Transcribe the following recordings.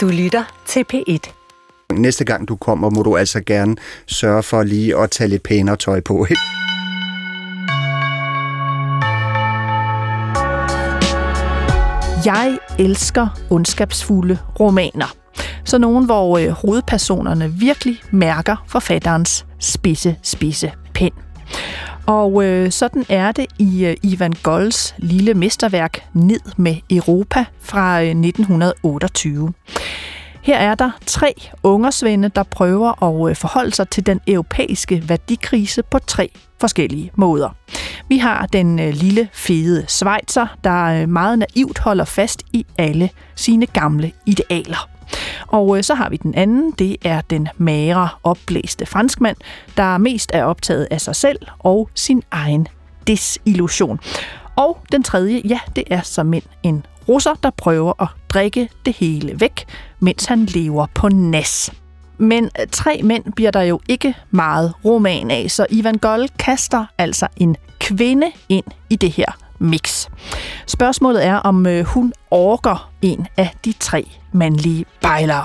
Du lytter til P1. Næste gang du kommer, må du altså gerne sørge for lige at tage lidt pænere tøj på. Ikke? Jeg elsker ondskabsfulde romaner. Så nogen, hvor øh, hovedpersonerne virkelig mærker forfatterens spidse, spidse pen. Og øh, sådan er det i øh, Ivan Golds lille mesterværk Ned med Europa fra øh, 1928. Her er der tre ungersvende, der prøver at øh, forholde sig til den europæiske værdikrise på tre forskellige måder. Vi har den øh, lille, fede Schweizer, der øh, meget naivt holder fast i alle sine gamle idealer. Og øh, så har vi den anden, det er den magre, opblæste franskmand, der mest er optaget af sig selv og sin egen desillusion. Og den tredje, ja, det er som en russer, der prøver at drikke det hele væk, mens han lever på nas. Men øh, tre mænd bliver der jo ikke meget roman af, så Ivan Gold kaster altså en kvinde ind i det her mix. Spørgsmålet er, om øh, hun orker en af de tre mandlige bejlere.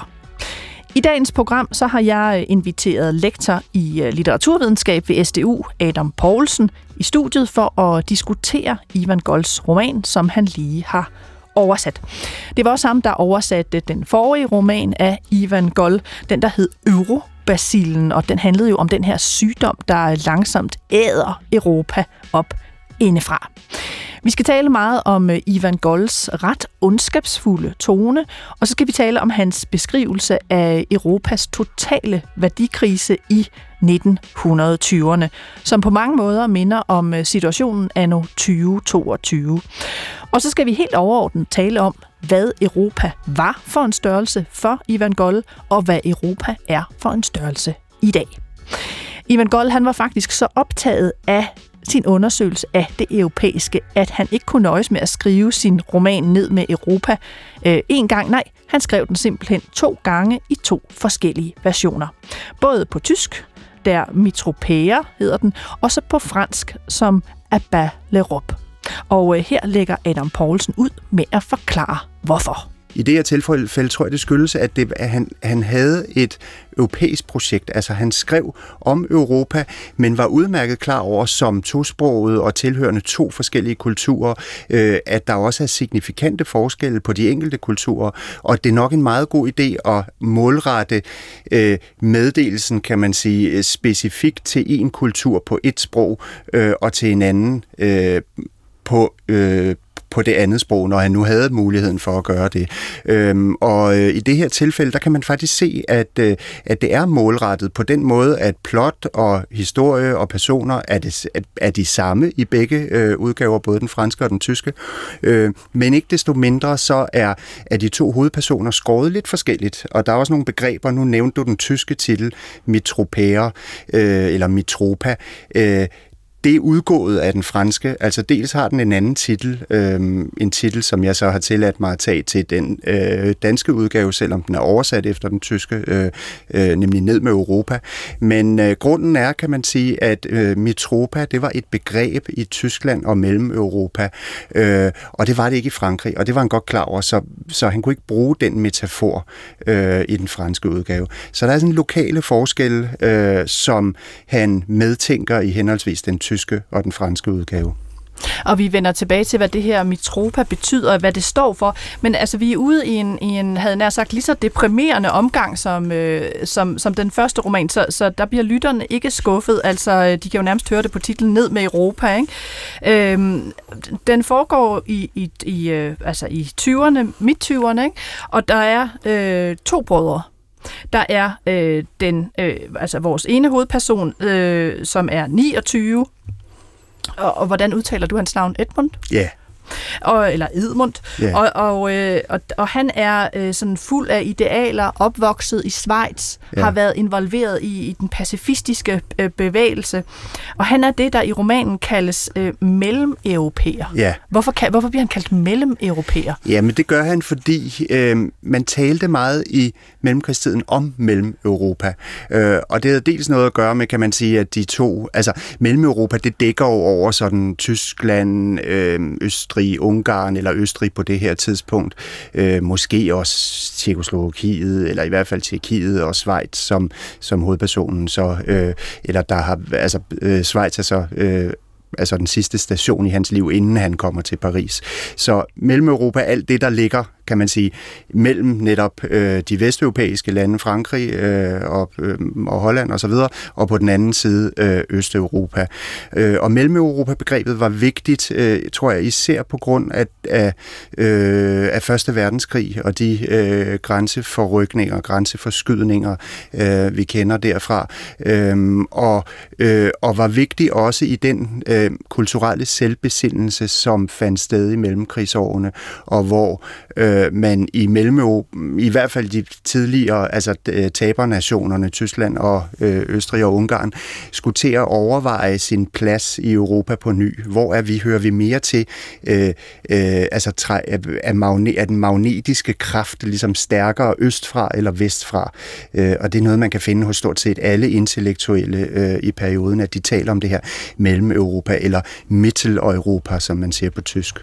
I dagens program så har jeg øh, inviteret lektor i øh, litteraturvidenskab ved SDU, Adam Poulsen, i studiet for at diskutere Ivan Golds roman, som han lige har oversat. Det var også ham, der oversatte den forrige roman af Ivan Gold, den der hed Eurobacillen, og den handlede jo om den her sygdom, der langsomt æder Europa op indefra. Vi skal tale meget om øh, Ivan Golds ret ondskabsfulde tone, og så skal vi tale om hans beskrivelse af Europas totale værdikrise i 1920'erne, som på mange måder minder om øh, situationen anno 2022. Og så skal vi helt overordnet tale om, hvad Europa var for en størrelse for Ivan Gold, og hvad Europa er for en størrelse i dag. Ivan Gold han var faktisk så optaget af sin undersøgelse af det europæiske, at han ikke kunne nøjes med at skrive sin roman ned med Europa øh, en gang. Nej, han skrev den simpelthen to gange i to forskellige versioner. Både på tysk, der Mitropæer hedder den, og så på fransk som Abba l'Europe. Og øh, her lægger Adam Poulsen ud med at forklare, hvorfor. I det her tilfælde tror jeg, det skyldes, at, det, at han, han havde et europæisk projekt. Altså han skrev om Europa, men var udmærket klar over som tosproget og tilhørende to forskellige kulturer, øh, at der også er signifikante forskelle på de enkelte kulturer, og det er nok en meget god idé at målrette øh, meddelelsen, kan man sige, øh, specifikt til en kultur på et sprog øh, og til en anden øh, på, øh, på det andet sprog, når han nu havde muligheden for at gøre det. Øhm, og øh, i det her tilfælde, der kan man faktisk se, at, øh, at det er målrettet på den måde, at plot og historie og personer er, det, er de samme i begge øh, udgaver, både den franske og den tyske. Øh, men ikke desto mindre, så er, er de to hovedpersoner skåret lidt forskelligt, og der er også nogle begreber, nu nævnte du den tyske titel, mitropære, øh, eller mitropa, øh, det er udgået af den franske. Altså dels har den en anden titel, øh, en titel, som jeg så har tilladt mig at tage til den øh, danske udgave, selvom den er oversat efter den tyske, øh, øh, nemlig ned med Europa. Men øh, grunden er, kan man sige, at øh, Mitropa, det var et begreb i Tyskland og Mellem-Europa, øh, og det var det ikke i Frankrig, og det var han godt klar over, så, så han kunne ikke bruge den metafor øh, i den franske udgave. Så der er sådan en lokale forskel, øh, som han medtænker i henholdsvis den tyske tyske og den franske udgave. Og vi vender tilbage til, hvad det her Mitropa betyder, og hvad det står for. Men altså, vi er ude i en, i en havde nær sagt, lige så deprimerende omgang som, øh, som, som den første roman, så, så der bliver lytterne ikke skuffet. Altså, øh, de kan jo nærmest høre det på titlen Ned med Europa. Ikke? Øhm, den foregår i, i, i, øh, altså i 20'erne, midt-20'erne, ikke? og der er øh, to brødre, der er øh, den, øh, altså vores ene hovedperson, øh, som er 29, og, og hvordan udtaler du hans navn? Edmund? Ja. Yeah og, eller Edmund, yeah. og, og, øh, og, og han er øh, sådan fuld af idealer, opvokset i Schweiz, yeah. har været involveret i, i den pacifistiske øh, bevægelse, og han er det, der i romanen kaldes øh, mellem-europæer. Yeah. Hvorfor, kan, hvorfor bliver han kaldt mellem-europæer? Jamen det gør han, fordi øh, man talte meget i mellemkrigstiden om Mellem-Europa, øh, og det havde dels noget at gøre med, kan man sige, at de to, altså Mellem-Europa, det dækker over sådan Tyskland, øh, Øst Østrig, Ungarn eller Østrig på det her tidspunkt. Øh, måske også Tjekoslovakiet, eller i hvert fald Tjekkiet og Schweiz som, som hovedpersonen. Så, øh, eller der har, altså øh, Schweiz er så øh, altså den sidste station i hans liv, inden han kommer til Paris. Så mellem Europa, alt det, der ligger kan man sige, mellem netop øh, de vesteuropæiske lande, Frankrig øh, og, øh, og Holland osv., og, så videre, og på den anden side øh, Østeuropa. Øh, og Mellem-Europa-begrebet var vigtigt, øh, tror jeg, især på grund af, af, øh, af Første Verdenskrig og de øh, grænseforrykninger, grænseforskydninger, øh, vi kender derfra, øh, og, øh, og var vigtig også i den øh, kulturelle selvbesindelse, som fandt sted i mellemkrigsårene, og hvor øh, øh, man i Mellem i hvert fald de tidligere altså øh, tabernationerne, Tyskland og øh, Østrig og Ungarn, skulle til at overveje sin plads i Europa på ny. Hvor er vi, hører vi mere til, øh, øh, altså træ, øh, er, magne, er den magnetiske kraft ligesom stærkere østfra eller vestfra? Øh, og det er noget, man kan finde hos stort set alle intellektuelle øh, i perioden, at de taler om det her mellem Europa eller Mitteleuropa, som man siger på tysk.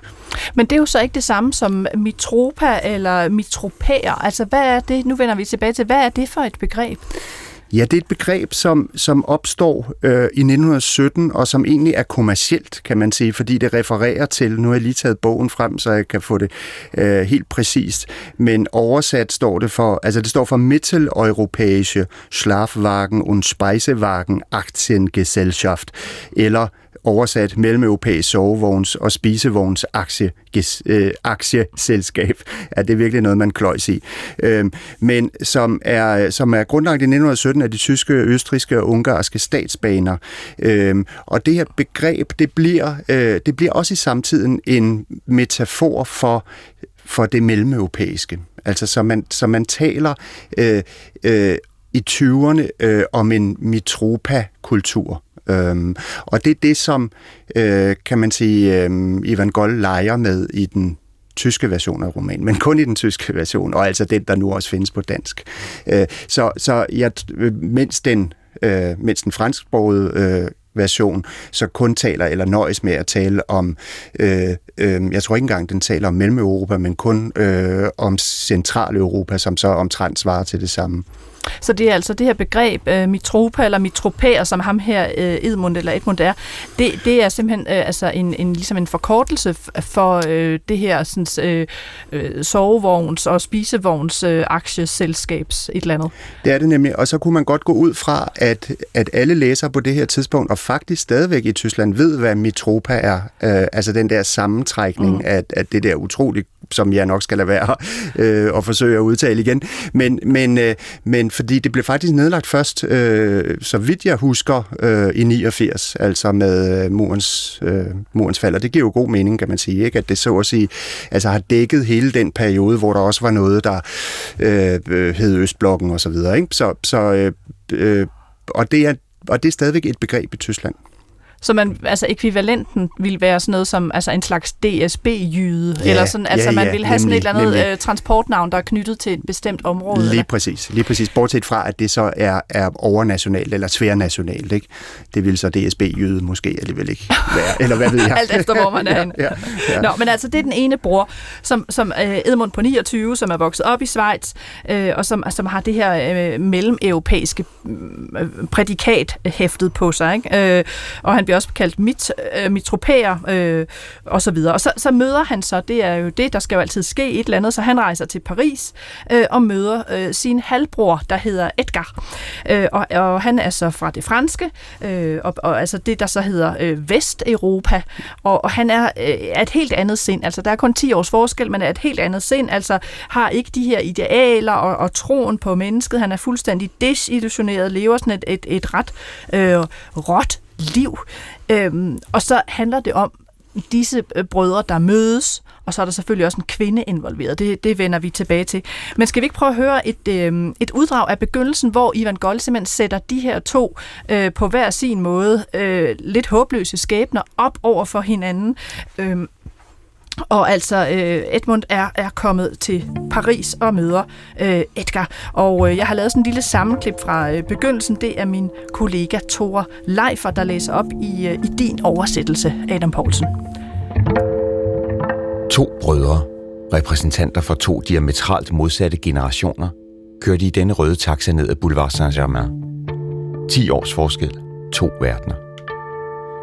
Men det er jo så ikke det samme som mitropa eller mitropæer. Altså hvad er det? Nu vender vi tilbage til, hvad er det for et begreb? Ja, det er et begreb, som, som opstår øh, i 1917, og som egentlig er kommercielt, kan man sige, fordi det refererer til, nu har jeg lige taget bogen frem, så jeg kan få det øh, helt præcist, men oversat står det for, altså det står for Mitteleuropäische Schlafwagen und Speisewagen Aktiengesellschaft, eller oversat Europæisk sovevogns- og spisevogns aktie, øh, aktieselskab. Ja, det er virkelig noget, man kløjs i. Øh, men som er, som er grundlagt i 1917 af de tyske, østriske og ungarske statsbaner. Øh, og det her begreb, det bliver, øh, det bliver også i samtiden en metafor for for det mellemeuropæiske. Altså, så man, så man taler øh, øh, i 20'erne øh, om en mitropa-kultur. Øhm, og det er det, som, øh, kan man sige, øh, Ivan Gold leger med i den tyske version af romanen, men kun i den tyske version, og altså den, der nu også findes på dansk. Øh, så, så jeg, mens den, øh, mens den fransksprogede øh, version, så kun taler eller nøjes med at tale om, øh, øh, jeg tror ikke engang, den taler om Mellem-Europa, men kun øh, om Centraleuropa, som så omtrent svarer til det samme. Så det er altså det her begreb, øh, mitropa eller mitropæer, som ham her, øh, Edmund eller Edmund er, det, det er simpelthen øh, altså en, en, ligesom en forkortelse for øh, det her sådan, øh, øh, sovevogns- og spisevogns øh, aktieselskabs et eller andet. Det er det nemlig, og så kunne man godt gå ud fra, at, at alle læsere på det her tidspunkt, og faktisk stadigvæk i Tyskland, ved, hvad mitropa er. Øh, altså den der sammentrækning mm. af, af det der utroligt som jeg nok skal lade være øh, og forsøge at udtale igen. Men, men, øh, men fordi det blev faktisk nedlagt først, øh, så vidt jeg husker, øh, i 89, altså med øh, murens, øh, murens fald. Og det giver jo god mening, kan man sige, ikke? at det så at sige altså har dækket hele den periode, hvor der også var noget, der øh, øh hed Østblokken og så videre. Ikke? Så, så øh, øh, og det er og det er stadigvæk et begreb i Tyskland. Så man, altså ekvivalenten vil være sådan noget som altså en slags DSB-jyde, ja, eller sådan, altså ja, man vil have nemlig, sådan et eller andet nemlig. Øh, transportnavn, der er knyttet til et bestemt område. Lige eller? præcis, lige præcis. Bortset fra, at det så er, er overnationalt eller tværnationalt, ikke? Det vil så DSB-jyde måske alligevel ikke være, eller hvad ved jeg? Alt efter, hvor man er ja, ja, ja. Nå, men altså, det er den ene bror, som, som uh, Edmund på 29, som er vokset op i Schweiz, uh, og som, som har det her uh, mellemeuropæiske uh, prædikat hæftet på sig, ikke? Uh, og han bliver også kaldt mit, øh, mitropæer øh, og så videre. Og så, så møder han så, det er jo det, der skal jo altid ske et eller andet, så han rejser til Paris øh, og møder øh, sin halvbror, der hedder Edgar. Øh, og, og han er så fra det franske, øh, og, og altså det, der så hedder øh, Vesteuropa, og, og han er øh, et helt andet sind. Altså der er kun 10 års forskel, men er et helt andet sind, altså har ikke de her idealer og, og troen på mennesket. Han er fuldstændig desillusioneret, lever sådan et, et, et ret øh, råt liv. Øhm, og så handler det om disse øh, brødre, der mødes, og så er der selvfølgelig også en kvinde involveret. Det, det vender vi tilbage til. Men skal vi ikke prøve at høre et, øh, et uddrag af begyndelsen, hvor Ivan Gold simpelthen sætter de her to øh, på hver sin måde øh, lidt håbløse skæbner op over for hinanden. Øh, og altså, øh, Edmund er, er kommet til Paris og møder øh, Edgar. Og øh, jeg har lavet sådan en lille sammenklip fra øh, begyndelsen. Det er min kollega Tore Leifer, der læser op i, øh, i din oversættelse, Adam Poulsen. To brødre, repræsentanter for to diametralt modsatte generationer, kørte i denne røde taxa ned ad Boulevard Saint-Germain. 10 års forskel, to verdener.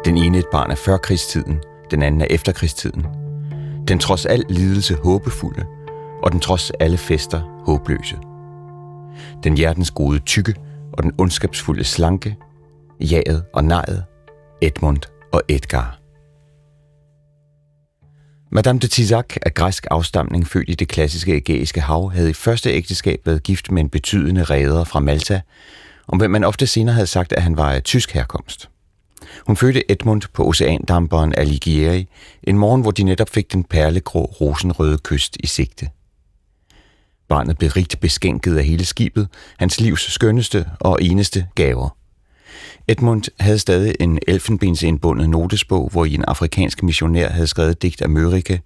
Den ene et barn af førkrigstiden, den anden af efterkrigstiden. Den trods al lidelse håbefulde, og den trods alle fester håbløse. Den hjertens gode tykke og den ondskabsfulde slanke, jaget og nejet, Edmund og Edgar. Madame de Tisac af græsk afstamning, født i det klassiske ægæiske hav, havde i første ægteskab været gift med en betydende reder fra Malta, om hvem man ofte senere havde sagt, at han var af tysk herkomst. Hun fødte Edmund på oceandamperen Alighieri, en morgen, hvor de netop fik den perlegrå rosenrøde kyst i sigte. Barnet blev rigt beskænket af hele skibet, hans livs skønneste og eneste gaver. Edmund havde stadig en elfenbensindbundet notesbog, hvor i en afrikansk missionær havde skrevet digt af Mørike,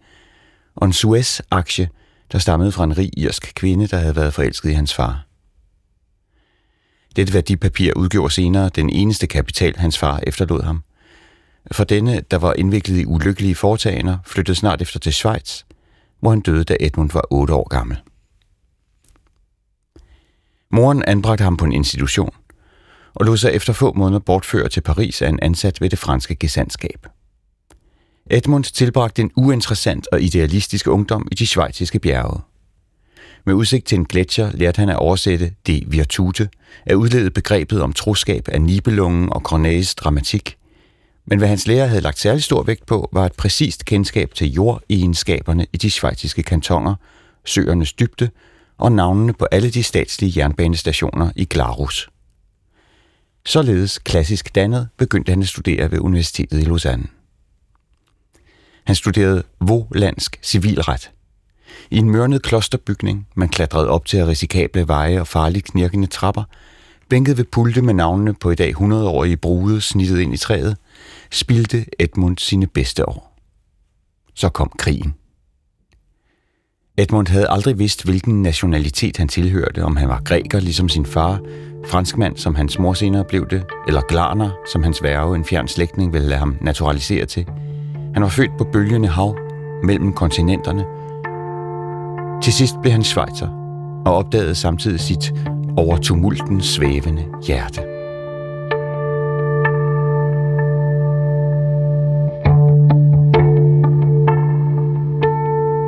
og en Suez-aktie, der stammede fra en rig irsk kvinde, der havde været forelsket i hans far. Dette værdipapir udgjorde senere den eneste kapital, hans far efterlod ham. For denne, der var indviklet i ulykkelige foretagender, flyttede snart efter til Schweiz, hvor han døde, da Edmund var 8 år gammel. Moren anbragte ham på en institution, og lod sig efter få måneder bortføre til Paris af en ansat ved det franske gesandskab. Edmund tilbragte en uinteressant og idealistisk ungdom i de schweiziske bjerge. Med udsigt til en gletscher lærte han at oversætte det virtute, at udlede begrebet om troskab af Nibelungen og Corneilles dramatik. Men hvad hans lærer havde lagt særlig stor vægt på, var et præcist kendskab til jordegenskaberne i de schweiziske kantoner, søernes dybde og navnene på alle de statslige jernbanestationer i Glarus. Således klassisk dannet begyndte han at studere ved Universitetet i Lausanne. Han studerede volandsk civilret. I en mørnet klosterbygning, man klatrede op til risikable veje og farligt knirkende trapper, bænket ved pulte med navnene på i dag 100-årige brude snittet ind i træet, spildte Edmund sine bedste år. Så kom krigen. Edmund havde aldrig vidst, hvilken nationalitet han tilhørte, om han var græker ligesom sin far, franskmand, som hans mor senere blev det, eller glarner, som hans værve, en fjern slægtning, ville lade ham naturalisere til. Han var født på bølgende hav, mellem kontinenterne. Til sidst blev han schweizer, og opdagede samtidig sit over tumulten svævende hjerte.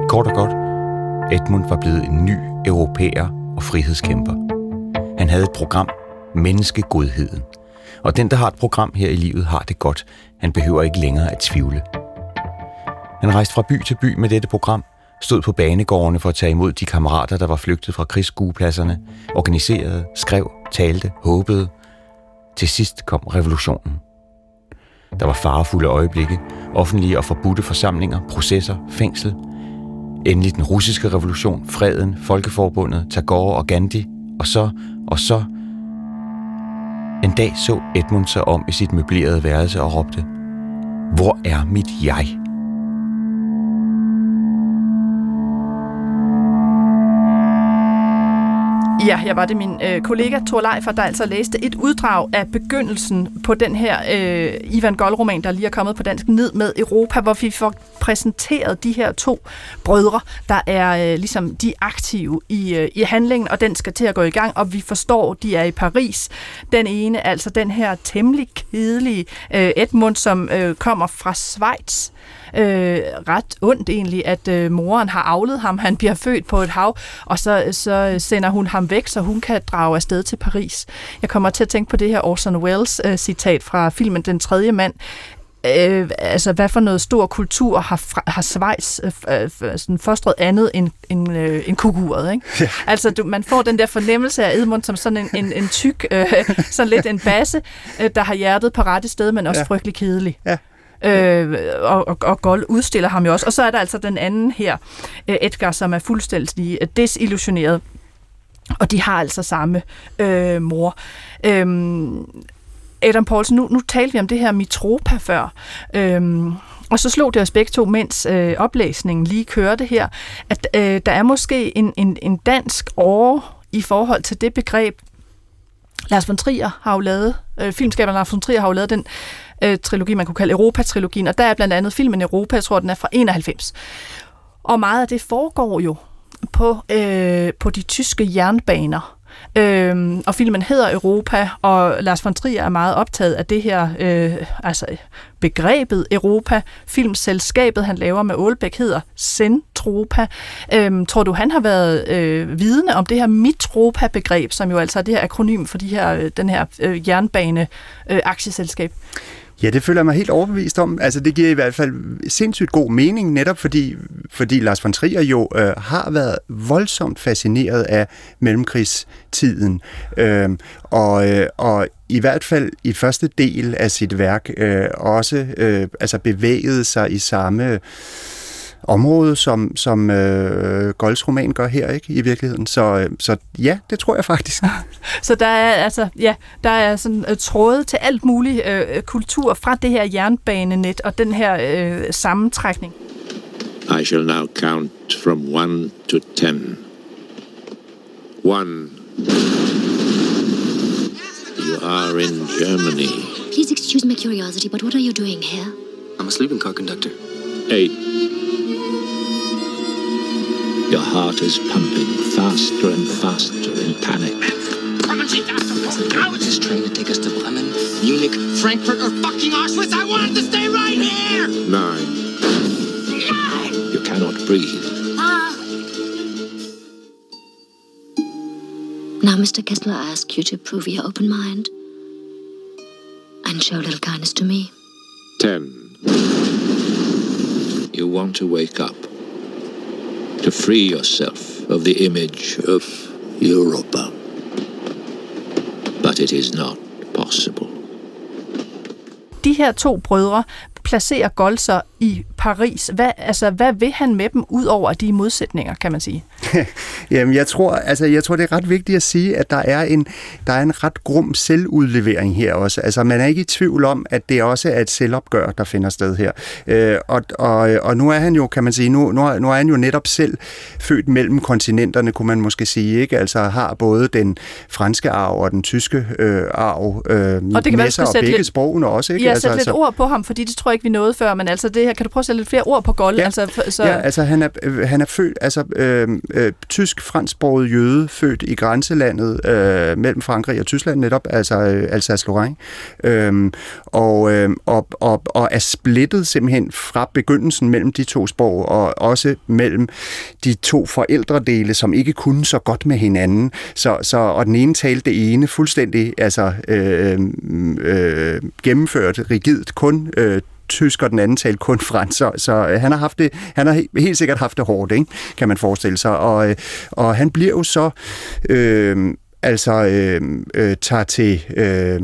Kort og godt, Edmund var blevet en ny europæer og frihedskæmper. Han havde et program, Menneskegodheden. Og den, der har et program her i livet, har det godt. Han behøver ikke længere at tvivle. Han rejste fra by til by med dette program, stod på banegårdene for at tage imod de kammerater, der var flygtet fra krigsskuepladserne, organiserede, skrev, talte, håbede. Til sidst kom revolutionen. Der var farefulde øjeblikke, offentlige og forbudte forsamlinger, processer, fængsel. Endelig den russiske revolution, freden, Folkeforbundet, Tagore og Gandhi, og så, og så... En dag så Edmund sig om i sit møblerede værelse og råbte, Hvor er mit jeg? Ja, jeg var det min øh, kollega Thor Leifer, der altså læste et uddrag af begyndelsen på den her øh, Ivan Gold-roman, der lige er kommet på dansk, ned med Europa, hvor vi får præsenteret de her to brødre, der er øh, ligesom de aktive i, øh, i handlingen, og den skal til at gå i gang, og vi forstår, de er i Paris. Den ene, altså den her temmelig kedelige øh, Edmund, som øh, kommer fra Schweiz, øh, ret ondt egentlig, at øh, moren har aflet ham. Han bliver født på et hav, og så, så sender hun ham væk, så hun kan drage afsted til Paris. Jeg kommer til at tænke på det her Orson Welles øh, citat fra filmen Den tredje mand, øh, altså hvad for noget stor kultur har, har Schweiz øh, øh, sådan fostret andet end, end, øh, end kukuret, ikke? Ja. Altså du, man får den der fornemmelse af Edmund som sådan en, en, en tyk, øh, sådan lidt en basse, øh, der har hjertet på rette sted, men også ja. frygtelig kedelig. Ja. Øh, og, og, og Gold udstiller ham jo også. Og så er der altså den anden her, øh, Edgar, som er fuldstændig øh, desillusioneret. Og de har altså samme øh, mor. Øhm, Adam Poulsen, nu, nu talte vi om det her Mitropa før. Øhm, og så slog det os begge to, mens øh, oplæsningen lige kørte her, at øh, der er måske en, en, en dansk år i forhold til det begreb. Lars von Trier har jo lavet, øh, filmskaberen Lars von Trier har jo lavet den øh, trilogi, man kunne kalde Europa-trilogien, og der er blandt andet filmen Europa, jeg tror, den er fra 91. Og meget af det foregår jo på, øh, på de tyske jernbaner. Øhm, og filmen hedder Europa, og Lars von Trier er meget optaget af det her, øh, altså begrebet Europa. Filmselskabet, han laver med Aalbæk, hedder Centropa. Øhm, tror du, han har været øh, vidne om det her Mitropa-begreb, som jo altså er det her akronym for de her, øh, den her øh, jernbane-aktieselskab? Øh, Ja, det føler jeg mig helt overbevist om. Altså, det giver i hvert fald sindssygt god mening, netop fordi, fordi Lars von Trier jo øh, har været voldsomt fascineret af mellemkrigstiden. Øh, og, øh, og i hvert fald i første del af sit værk øh, også øh, altså bevægede sig i samme område, som, som øh, Golds roman gør her, ikke i virkeligheden. Så, øh, så ja, det tror jeg faktisk. så der er altså, ja, der er sådan uh, tråde til alt muligt uh, kultur fra det her jernbanenet og den her uh, sammentrækning. I shall now count from 1 to 10. 1. You are in Germany. Please excuse my curiosity, but what are you doing here? I'm a sleeping car conductor. 8. Your heart is pumping faster and faster in panic. Is this train to take us to Bremen, Munich, Frankfurt, or fucking Auschwitz? I wanted to stay right here! Nine. You cannot breathe. Ah. Now, Mr. Kessler, I ask you to prove your open mind and show a little kindness to me. Ten. You want to wake up. To free yourself of the image of Europa. But it is not possible. De her to brødre placerer Golser i Paris. Hvad, altså, hvad vil han med dem, ud over de modsætninger, kan man sige? Jamen, jeg tror, altså, jeg tror, det er ret vigtigt at sige, at der er en, der er en ret grum selvudlevering her også. Altså, man er ikke i tvivl om, at det også er et selvopgør, der finder sted her. Øh, og, og, og nu er han jo, kan man sige, nu, nu, nu er han jo netop selv født mellem kontinenterne, kunne man måske sige, ikke? Altså har både den franske arv og den tyske øh, arv øh, og det kan med sig, og begge lidt, sprogene også, ikke? Ja, altså, sætte lidt altså, ord på ham, fordi det tror jeg ikke, vi nåede før, men altså det her, kan du prøve at sætte lidt flere ord på Gold? Ja, altså, så... ja altså han er, øh, han er født, altså øh, øh, tysk fransksproget jøde, født i grænselandet øh, mellem Frankrig og Tyskland netop, altså øh, Alsace-Lorraine, øh, og, øh, og, og, og er splittet simpelthen fra begyndelsen mellem de to sprog, og også mellem de to forældredele, som ikke kunne så godt med hinanden, så, så og den ene talte det ene fuldstændig altså øh, øh, gennemført rigidt, kun øh, tysk, og den anden talte kun fransk, så, så øh, han har haft det, han har helt sikkert haft det hårdt, ikke? kan man forestille sig, og, øh, og han bliver jo så øh, altså øh, øh, tager til, øh,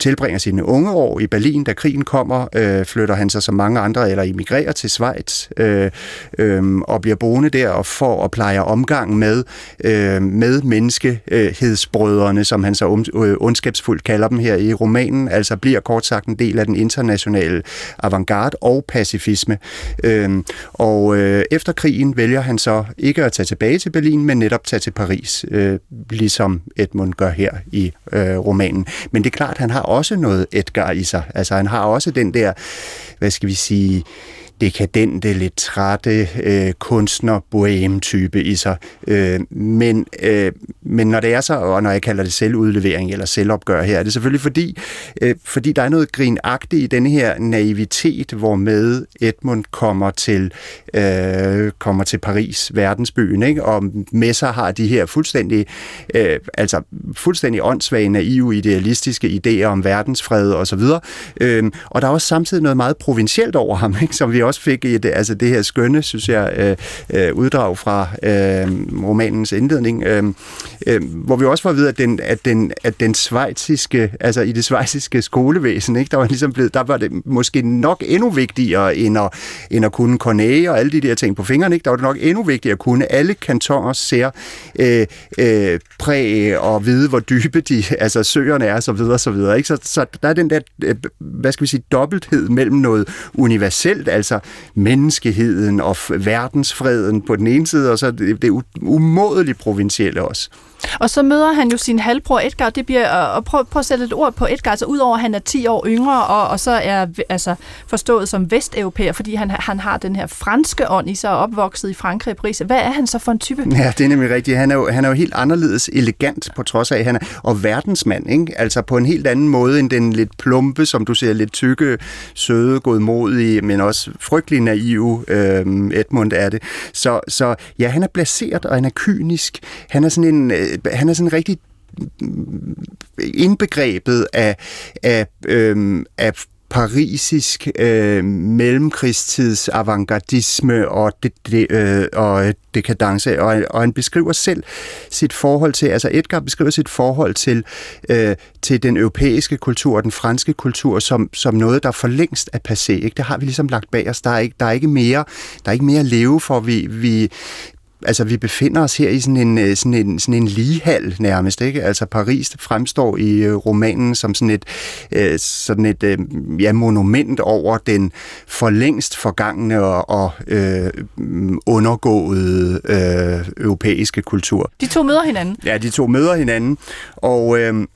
tilbringer sine unge år i Berlin, da krigen kommer, øh, flytter han sig som mange andre, eller emigrerer til Schweiz, øh, øh, og bliver boende der og får og plejer omgang med, øh, med menneskehedsbrødrene, som han så øh, ondskabsfuldt kalder dem her i romanen, altså bliver kort sagt en del af den internationale avantgarde og pacifisme. Øh, og øh, efter krigen vælger han så ikke at tage tilbage til Berlin, men netop tage til Paris, øh, ligesom Edmund gør her i øh, romanen. Men det er klart, han har også noget Edgar i sig. Altså han har også den der, hvad skal vi sige, dekadente, lidt trætte øh, kunstner bohem type i sig. Øh, men, øh, men når det er så, og når jeg kalder det selvudlevering eller selvopgør her, er det selvfølgelig fordi, øh, fordi der er noget grinagtigt i denne her naivitet, hvor med Edmund kommer til, øh, kommer til Paris, verdensbyen, ikke? og med sig har de her fuldstændig, øh, altså fuldstændig åndssvage, naive, idealistiske idéer om verdensfred og så videre. Øh, og der er også samtidig noget meget provincielt over ham, ikke? som vi også fik i det, altså det her skønne, synes jeg, øh, øh, uddrag fra øh, romanens indledning, øh, øh, hvor vi også får at vide, at den, at den, at den svejtiske, altså i det svejtiske skolevæsen, ikke, der var ligesom blevet, der var det måske nok endnu vigtigere end at, end at kunne Corneille og alle de der ting på fingrene, ikke? der var det nok endnu vigtigere at kunne alle kantoner ser øh, øh, præg og vide, hvor dybe de, altså søerne er, så videre, så videre. Ikke? Så, så der er den der, øh, hvad skal vi sige, dobbelthed mellem noget universelt, altså menneskeheden og verdensfreden på den ene side, og så det, det umådeligt provincielle også. Og så møder han jo sin halvbror Edgar, det bliver, og prøv, prøv at sætte et ord på Edgar, altså udover at han er 10 år yngre, og, og så er altså, forstået som vesteuropæer, fordi han, han har den her franske ånd i sig, og opvokset i Frankrig og Paris. Hvad er han så for en type? Ja, det er nemlig rigtigt. Han er jo, han er jo helt anderledes elegant, på trods af, at han er og verdensmand, ikke? altså på en helt anden måde end den lidt plumpe, som du ser, lidt tykke, søde, godmodige, men også frygtelig naive øh, Edmund er det. Så, så ja, han er blaseret, og han er kynisk. Han er sådan en, øh, Øh, han er sådan rigtig mm, indbegrebet af, af, øhm, af parisisk øh, mellemkrigstids avantgardisme og, det, det, øh, og dekadence, og, og han beskriver selv sit forhold til, altså Edgar beskriver sit forhold til, øh, til den europæiske kultur og den franske kultur som, som noget, der for længst er passé. Ikke? Det har vi ligesom lagt bag os. Der er ikke, der er ikke mere, der er ikke mere at leve for. Vi, vi, altså vi befinder os her i sådan en, øh, sådan en, sådan en ligehal nærmest, ikke? Altså Paris fremstår i øh, romanen som sådan et, øh, sådan et ja, monument over den for længst forgangne og, og øh, undergåede øh, europæiske kultur. De to møder hinanden. Ja, de to møder hinanden, og... Øh,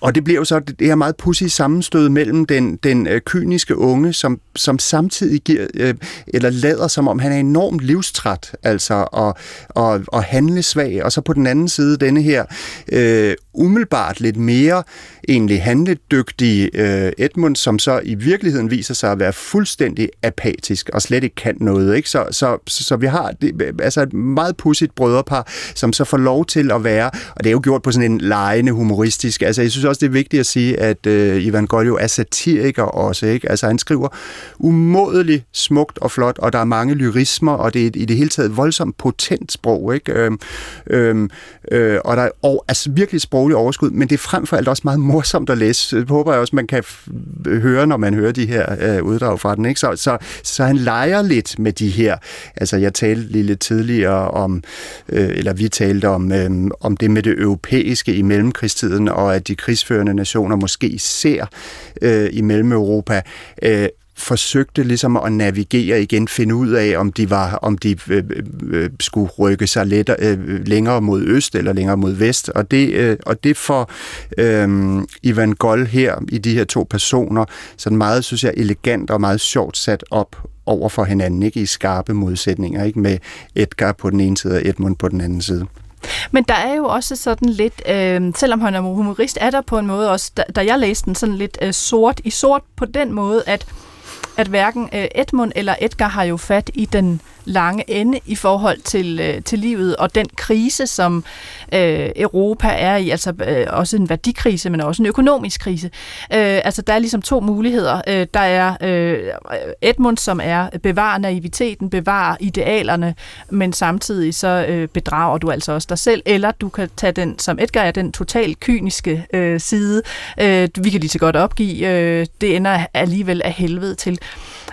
og det bliver jo så det her meget pudsige sammenstød mellem den, den kyniske unge, som, som samtidig giver, øh, eller lader som om han er enormt livstræt, altså og, og, og handlesvag, og så på den anden side denne her øh, umiddelbart lidt mere egentlig handledygtige øh, Edmund, som så i virkeligheden viser sig at være fuldstændig apatisk og slet ikke kan noget. Ikke? Så, så, så, så vi har det, altså et meget pudsigt brødrepar, som så får lov til at være, og det er jo gjort på sådan en lejende humoristisk, altså jeg synes også, det er vigtigt at sige, at øh, Ivan Goljo er satiriker også. Ikke? Altså han skriver umådeligt smukt og flot, og der er mange lyrismer, og det er i det hele taget voldsomt potent sprog. Ikke? Øhm, øhm, øh, og der er og, altså virkelig sproglig overskud, men det er frem for alt også meget morsomt at læse. Det håber jeg også, man kan øh, høre, når man hører de her øh, uddrag fra den. Ikke? Så, så, så han leger lidt med de her, altså jeg talte lige lidt tidligere om, øh, eller vi talte om, øh, om det med det europæiske i mellemkrigstiden, og at de krigsførende nationer måske ser øh, i Mellem-Europa, øh, forsøgte ligesom at navigere igen, finde ud af, om de var, om de øh, øh, øh, skulle rykke sig let, øh, længere mod øst eller længere mod vest. Og det, øh, og det får øh, Ivan Gold her i de her to personer sådan meget, synes jeg, elegant og meget sjovt sat op over for hinanden, ikke i skarpe modsætninger, ikke med Edgar på den ene side og Edmund på den anden side. Men der er jo også sådan lidt, øh, selvom han er humorist, er der på en måde også, da, da jeg læste den, sådan lidt øh, sort i sort på den måde, at at hverken øh, Edmund eller Edgar har jo fat i den lange ende i forhold til, øh, til livet og den krise, som øh, Europa er i, altså øh, også en værdikrise, men også en økonomisk krise. Øh, altså der er ligesom to muligheder. Øh, der er øh, Edmund, som er bevarer naiviteten, bevarer idealerne, men samtidig så øh, bedrager du altså også dig selv, eller du kan tage den, som Edgar er, den totalt kyniske øh, side. Øh, vi kan lige så godt opgive. Øh, det ender alligevel af helvede til.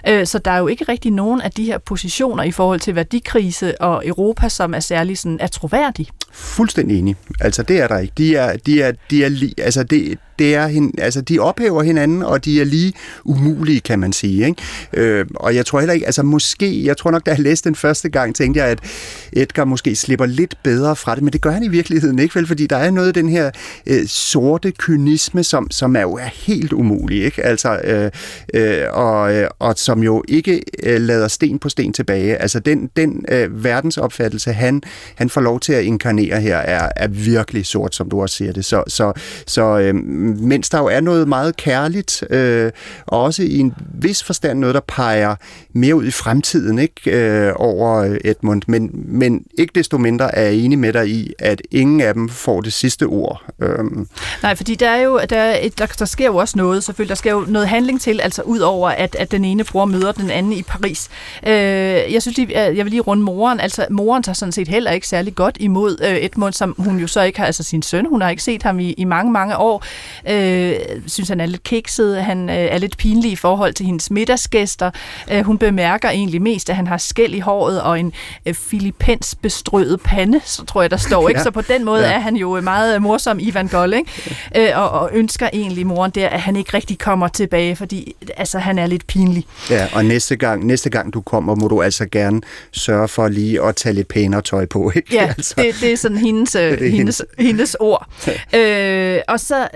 Øh, så der er jo ikke rigtig nogen af de her positioner i forhold til værdikrise og Europa, som er særlig sådan, er troværdige. Fuldstændig enig. Altså det er der ikke. De er, de er, de er, altså det, det er, hin, altså de ophæver hinanden, og de er lige umulige, kan man sige. Ikke? Øh, og jeg tror heller ikke, altså måske, jeg tror nok, da jeg læste den første gang, tænkte jeg, at Edgar måske slipper lidt bedre fra det, men det gør han i virkeligheden ikke, vel? Fordi der er noget af den her øh, sorte kynisme, som, som er jo er helt umulig, ikke? Altså, øh, øh, og, øh, og som jo ikke øh, lader sten på sten tilbage. Altså den, den øh, verdensopfattelse, han, han får lov til at inkarnere her, er, er virkelig sort, som du også siger det. Så, så, så øh, mens der jo er noget meget kærligt, øh, og også i en vis forstand noget, der peger mere ud i fremtiden ikke øh, over Edmund, men, men ikke desto mindre er jeg enig med dig i, at ingen af dem får det sidste ord. Øhm. Nej, fordi der er jo der, er et, der, der sker jo også noget, selvfølgelig. Der sker jo noget handling til, altså ud over, at, at den ene bror møder den anden i Paris. Øh, jeg synes lige, jeg vil lige runde moren. Altså, moren tager sådan set heller ikke særlig godt imod øh, Edmund, som hun jo så ikke har, altså sin søn, hun har ikke set ham i, i mange, mange år øh, synes, han er lidt kikset, han øh, er lidt pinlig i forhold til hendes middagsgæster. Øh, hun bemærker egentlig mest, at han har skæld i håret og en øh, filipens bestrøget pande, så tror jeg, der står. Ikke? Så på den måde ja. er han jo meget morsom, Ivan Gold, ikke? Øh, og, og ønsker egentlig moren der, at han ikke rigtig kommer tilbage, fordi altså, han er lidt pinlig. Ja, og næste gang, næste gang du kommer, må du altså gerne sørge for lige at tage lidt pænere tøj på. Ikke? Ja, altså. det, det er sådan hendes, øh, det er hendes, hendes ord. Øh, og så,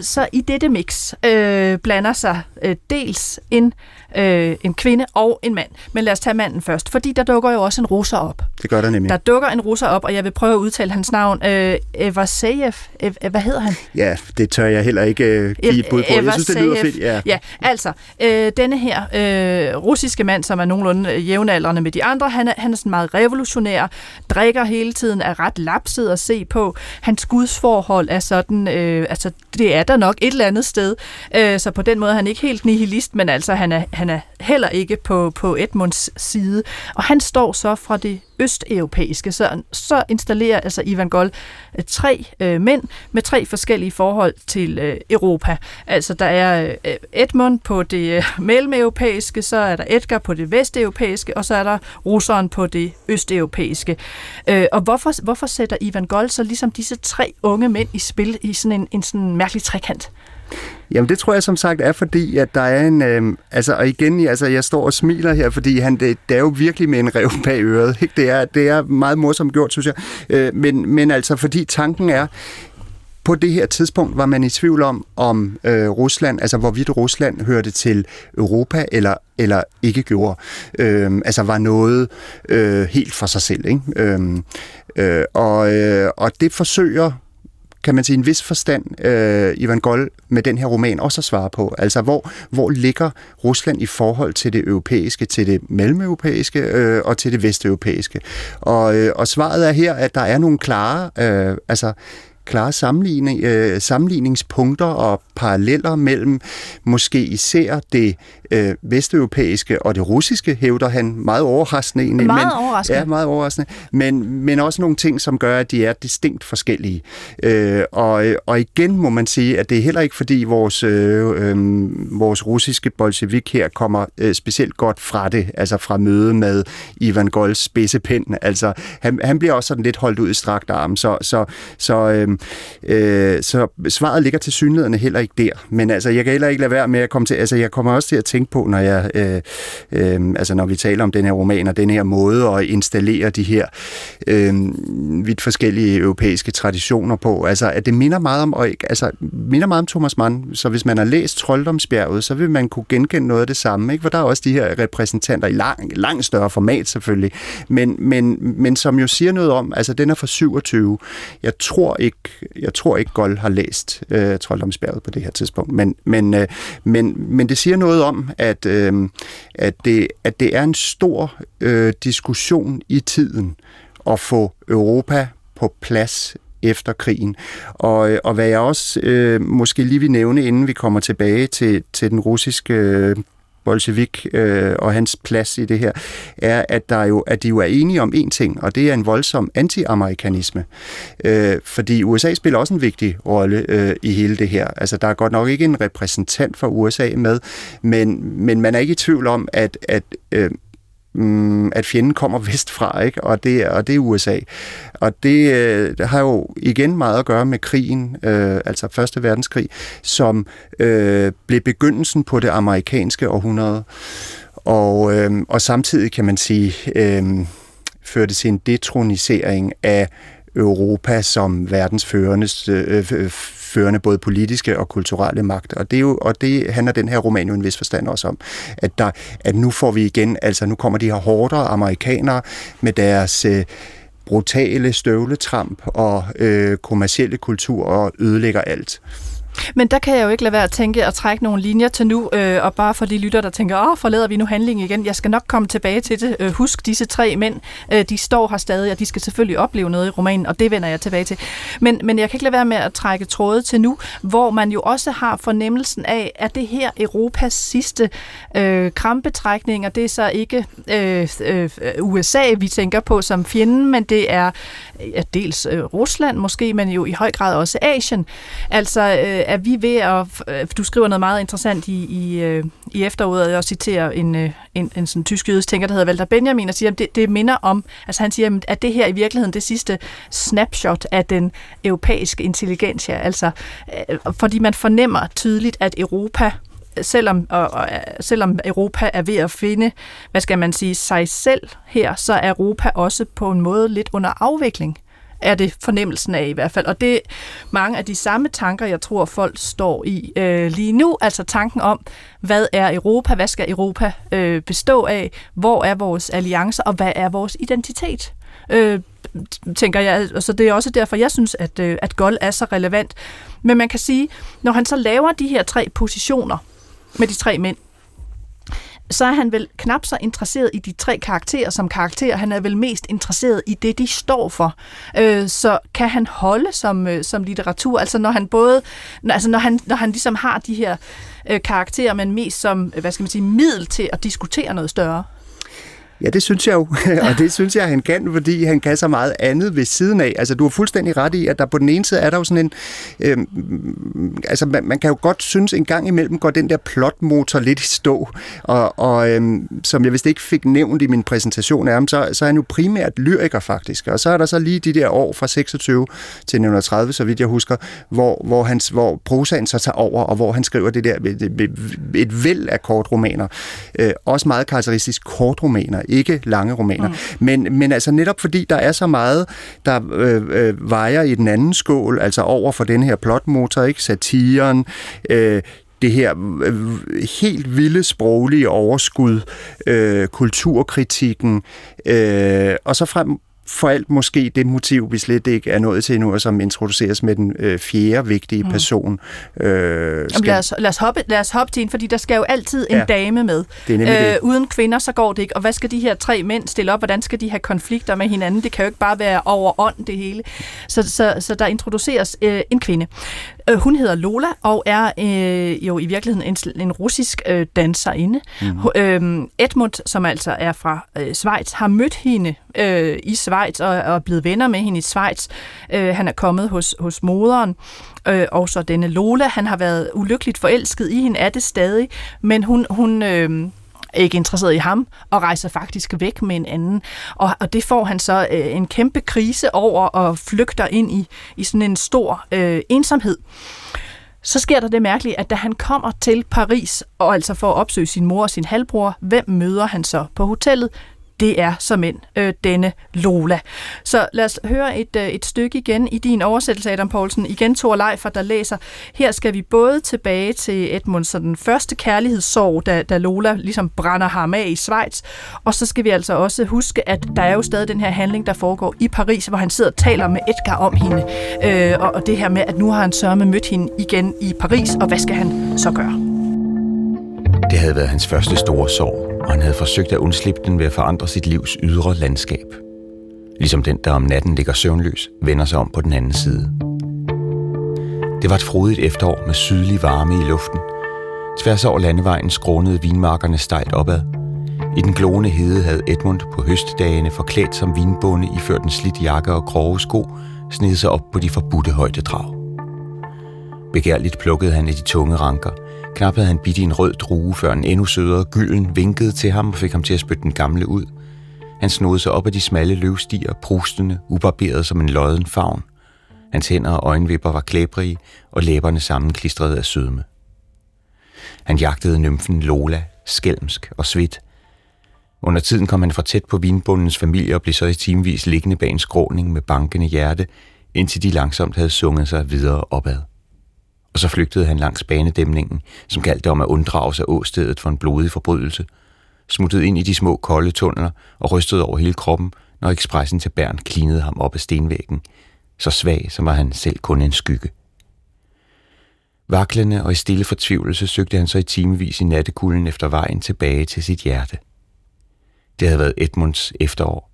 så i dette mix øh, blander sig øh, dels en, øh, en kvinde og en mand. Men lad os tage manden først, fordi der dukker jo også en russer op. Det gør der nemlig. Der dukker en russer op, og jeg vil prøve at udtale hans navn. Øh, Evaseyev, Ev, hvad hedder han? Ja, det tør jeg heller ikke øh, give et bud på. Jeg synes, det lyder fedt. Ja. ja altså, øh, denne her øh, russiske mand, som er nogenlunde øh, jævnaldrende med de andre, han er, han er sådan meget revolutionær, drikker hele tiden, er ret lapset at se på. Hans gudsforhold er sådan, øh, altså det er der nok et eller andet sted, øh, så på den måde er han ikke helt nihilist, men altså han er, han er heller ikke på, på Edmunds side. Og han står så fra det østeuropæiske, så, så installerer altså Ivan Gold øh, tre øh, mænd med tre forskellige forhold til øh, Europa. Altså der er øh, Edmund på det øh, mellemeuropæiske, så er der Edgar på det vesteuropæiske, og så er der russeren på det østeuropæiske. Øh, og hvorfor, hvorfor sætter Ivan Gold så ligesom disse tre unge mænd i spil i sådan en, en sådan mærkelig trekant? Jamen det tror jeg som sagt er fordi, at der er en... Øh, altså, og igen, altså, jeg står og smiler her, fordi han, det, det er jo virkelig med en rev bag øret. Ikke? Det, er, det er meget morsomt gjort, synes jeg. Øh, men, men altså, fordi tanken er, på det her tidspunkt var man i tvivl om, om øh, Rusland, altså hvorvidt Rusland hørte til Europa eller, eller ikke gjorde. Øh, altså var noget øh, helt for sig selv. Ikke? Øh, øh, og, øh, og det forsøger kan man sige, en vis forstand, øh, Ivan Gold med den her roman også at svare på. Altså, hvor, hvor ligger Rusland i forhold til det europæiske, til det mellemeuropæiske øh, og til det vesteuropæiske? Og, øh, og svaret er her, at der er nogle klare, øh, altså, klare sammenligning, øh, sammenligningspunkter og paralleller mellem måske især det øh, vesteuropæiske og det russiske, hævder han meget overraskende egentlig. Meget men, overraskende. Ja, meget overraskende. Men, men også nogle ting, som gør, at de er distinkt forskellige. Øh, og, og igen må man sige, at det er heller ikke fordi vores, øh, øh, vores russiske bolshevik her kommer øh, specielt godt fra det, altså fra møde med Ivan Gols spidsepind. Altså, han, han bliver også sådan lidt holdt ud i strakt arm, så, så, så, øh, øh, så svaret ligger til synligheden heller ikke der. Men altså, jeg kan heller ikke lade være med at komme til, altså jeg kommer også til at tænke på, når jeg, øh, øh, altså når vi taler om den her roman og den her måde at installere de her øh, vidt forskellige europæiske traditioner på, altså at det minder meget om, og, altså, minder meget om Thomas Mann, så hvis man har læst Trolddomsbjerget, så vil man kunne genkende noget af det samme, ikke? for der er også de her repræsentanter i lang, langt større format selvfølgelig, men, men, men som jo siger noget om, altså den er fra 27, jeg tror ikke, jeg tror ikke Gold har læst øh, Trolddomsbjerget på det her tidspunkt, men, men, øh, men, men det siger noget om, at, øh, at, det, at det er en stor øh, diskussion i tiden at få Europa på plads efter krigen. Og, øh, og hvad jeg også øh, måske lige vil nævne, inden vi kommer tilbage til, til den russiske øh, bolshevik øh, og hans plads i det her, er, at, der jo, at de jo er enige om én ting, og det er en voldsom anti-amerikanisme. Øh, fordi USA spiller også en vigtig rolle øh, i hele det her. Altså, der er godt nok ikke en repræsentant for USA med, men, men man er ikke i tvivl om, at, at øh, mm, at fjenden kommer vestfra, ikke? Og, det, og det er USA. Og det, øh, det har jo igen meget at gøre med krigen, øh, altså Første Verdenskrig, som øh, blev begyndelsen på det amerikanske århundrede. Og, øh, og samtidig kan man sige, øh, førte til en detronisering af Europa som verdens førende, øh, førende både politiske og kulturelle magt. Og det, er jo, og det handler den her roman jo en vis forstand også om, at, der, at nu får vi igen, altså nu kommer de her hårdere amerikanere med deres øh, brutale støvletramp og øh, kommercielle kultur og ødelægger alt. Men der kan jeg jo ikke lade være at tænke at trække nogle linjer til nu, øh, og bare for de lytter, der tænker, åh, forlader vi nu handling igen. Jeg skal nok komme tilbage til det. Øh, husk, disse tre mænd, øh, de står her stadig, og de skal selvfølgelig opleve noget i romanen, og det vender jeg tilbage til. Men, men jeg kan ikke lade være med at trække tråde til nu, hvor man jo også har fornemmelsen af, at det her Europas sidste øh, krampetrækning, og det er så ikke øh, øh, USA, vi tænker på som fjenden, men det er ja, dels øh, Rusland måske, men jo i høj grad også Asien. Altså, øh, er vi ved at... Øh, du skriver noget meget interessant i, i, øh, i efteråret, og citerer en, øh, en, en sådan tysk jødisk tænker, der hedder Walter Benjamin, og siger, at det, det minder om... Altså, han siger, at det her i virkeligheden det sidste snapshot af den europæiske intelligensia. Altså, fordi man fornemmer tydeligt, at Europa selvom, og, og, selvom Europa er ved at finde, hvad skal man sige, sig selv her, så er Europa også på en måde lidt under afvikling er det fornemmelsen af i hvert fald. Og det er mange af de samme tanker, jeg tror, folk står i øh, lige nu. Altså tanken om, hvad er Europa, hvad skal Europa øh, bestå af, hvor er vores alliancer, og hvad er vores identitet? Øh, tænker jeg. Og Så det er også derfor, jeg synes, at, øh, at Gold er så relevant. Men man kan sige, når han så laver de her tre positioner med de tre mænd, så er han vel knap så interesseret i de tre karakterer som karakterer. Han er vel mest interesseret i det, de står for. Øh, så kan han holde som, øh, som litteratur, altså når han både, altså når han, når han ligesom har de her øh, karakterer, men mest som, øh, hvad skal man sige, middel til at diskutere noget større? Ja, det synes jeg jo, og det synes jeg, han kan, fordi han kan så meget andet ved siden af. Altså, du har fuldstændig ret i, at der på den ene side er der jo sådan en... Øh, altså, man, man kan jo godt synes, en gang imellem går den der plotmotor lidt i stå, og, og øh, som jeg vist ikke fik nævnt i min præsentation af ham, så, så er han jo primært lyriker faktisk, og så er der så lige de der år fra 26 til 1930, så vidt jeg husker, hvor, hvor, hans, hvor prosaen så tager over, og hvor han skriver det der, et, væld af kortromaner. Øh, også meget karakteristisk kortromaner, ikke lange romaner. Mm. Men, men altså netop fordi der er så meget, der øh, øh, vejer i den anden skål, altså over for den her plotmotor, ikke? satiren, øh, det her øh, helt vilde sproglige overskud, øh, kulturkritikken, øh, og så frem for alt måske det motiv, vi slet ikke er nået til endnu, og som introduceres med den øh, fjerde vigtige mm. person. Mm. Øh, skal... lad, os, lad, os hoppe, lad os hoppe til en, fordi der skal jo altid en ja, dame med. Det er øh, det. Uden kvinder, så går det ikke. Og hvad skal de her tre mænd stille op? Hvordan skal de have konflikter med hinanden? Det kan jo ikke bare være over ånd, det hele. Så, så, så der introduceres øh, en kvinde. Øh, hun hedder Lola og er øh, jo i virkeligheden en, en russisk øh, danserinde. Mm. Øh, Edmund, som altså er fra øh, Schweiz, har mødt hende øh, i Schweiz og, og er blevet venner med hende i Schweiz. Øh, han er kommet hos, hos moderen, øh, og så denne Lola. Han har været ulykkeligt forelsket i hende, er det stadig, men hun... hun øh, ikke interesseret i ham, og rejser faktisk væk med en anden. Og, og det får han så øh, en kæmpe krise over, og flygter ind i, i sådan en stor øh, ensomhed. Så sker der det mærkelige, at da han kommer til Paris, og altså for at opsøge sin mor og sin halvbror, hvem møder han så på hotellet? Det er som end øh, denne Lola. Så lad os høre et, øh, et stykke igen i din oversættelse, Adam Poulsen. Igen Thor Leifer, der læser. Her skal vi både tilbage til Edmunds den første kærlighedssorg, da, da Lola ligesom brænder ham af i Schweiz, og så skal vi altså også huske, at der er jo stadig den her handling, der foregår i Paris, hvor han sidder og taler med Edgar om hende, øh, og, og det her med, at nu har han sørme mødt hende igen i Paris, og hvad skal han så gøre? Det havde været hans første store sorg, og han havde forsøgt at undslippe den ved at forandre sit livs ydre landskab. Ligesom den, der om natten ligger søvnløs, vender sig om på den anden side. Det var et frodigt efterår med sydlig varme i luften. Tværs over landevejen skrånede vinmarkerne stejlt opad. I den glående hede havde Edmund på høstdagene forklædt som vinbonde iført en slidt jakke og grove sko, sned sig op på de forbudte højdedrag. Begærligt plukkede han i de tunge ranker – Knap havde han bidt i en rød drue, før en endnu sødere gylden vinkede til ham og fik ham til at spytte den gamle ud. Han snodede sig op af de smalle løvstier, prustende, ubarberet som en lodden favn. Hans hænder og øjenvipper var klæbrige, og læberne sammenklistrede af sødme. Han jagtede nymfen Lola, skælmsk og svidt. Under tiden kom han for tæt på vinbundens familie og blev så i timevis liggende bag en skråning med bankende hjerte, indtil de langsomt havde sunget sig videre opad og så flygtede han langs banedæmningen, som galt om at unddrage sig åstedet for en blodig forbrydelse, smuttede ind i de små kolde tunneler og rystede over hele kroppen, når ekspressen til Bern klinede ham op ad stenvæggen, så svag som var han selv kun en skygge. Vaklende og i stille fortvivlelse søgte han så i timevis i nattekulden efter vejen tilbage til sit hjerte. Det havde været Edmunds efterår.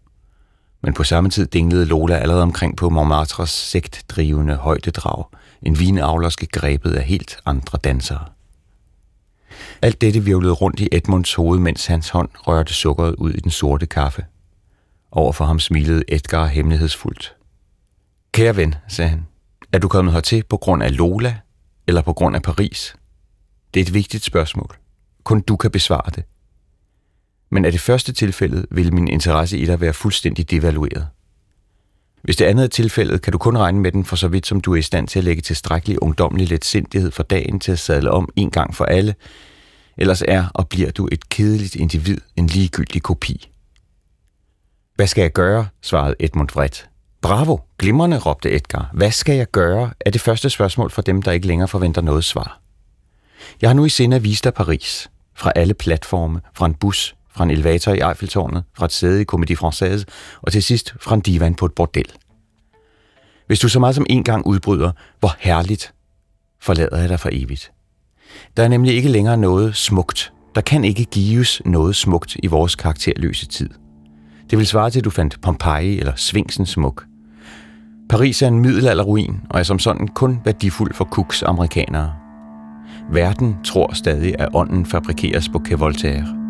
Men på samme tid dinglede Lola allerede omkring på Montmartres sektdrivende højdedrag – en vinavlerske grebet af helt andre dansere. Alt dette virvlede rundt i Edmunds hoved, mens hans hånd rørte sukkeret ud i den sorte kaffe. Overfor ham smilede Edgar hemmelighedsfuldt. Kære ven, sagde han, er du kommet hertil på grund af Lola eller på grund af Paris? Det er et vigtigt spørgsmål. Kun du kan besvare det. Men er det første tilfælde, vil min interesse i dig være fuldstændig devalueret. Hvis det andet er tilfældet, kan du kun regne med den for så vidt, som du er i stand til at lægge tilstrækkelig ungdommelig letsindighed for dagen til at sadle om en gang for alle, ellers er og bliver du et kedeligt individ, en ligegyldig kopi. Hvad skal jeg gøre, svarede Edmund vredt. Bravo, glimrende, råbte Edgar. Hvad skal jeg gøre? er det første spørgsmål fra dem, der ikke længere forventer noget svar. Jeg har nu i sinde at vise dig Paris. Fra alle platforme, fra en bus, fra en elevator i Eiffeltårnet, fra et sæde i Comédie Française, og til sidst fra en divan på et bordel. Hvis du så meget som en gang udbryder, hvor herligt, forlader jeg dig for evigt. Der er nemlig ikke længere noget smukt. Der kan ikke gives noget smukt i vores karakterløse tid. Det vil svare til, at du fandt Pompeji eller Svingsen smuk. Paris er en middelalderruin, og er som sådan kun værdifuld for Cooks amerikanere. Verden tror stadig, at ånden fabrikeres på Kevoltaire. Voltaire.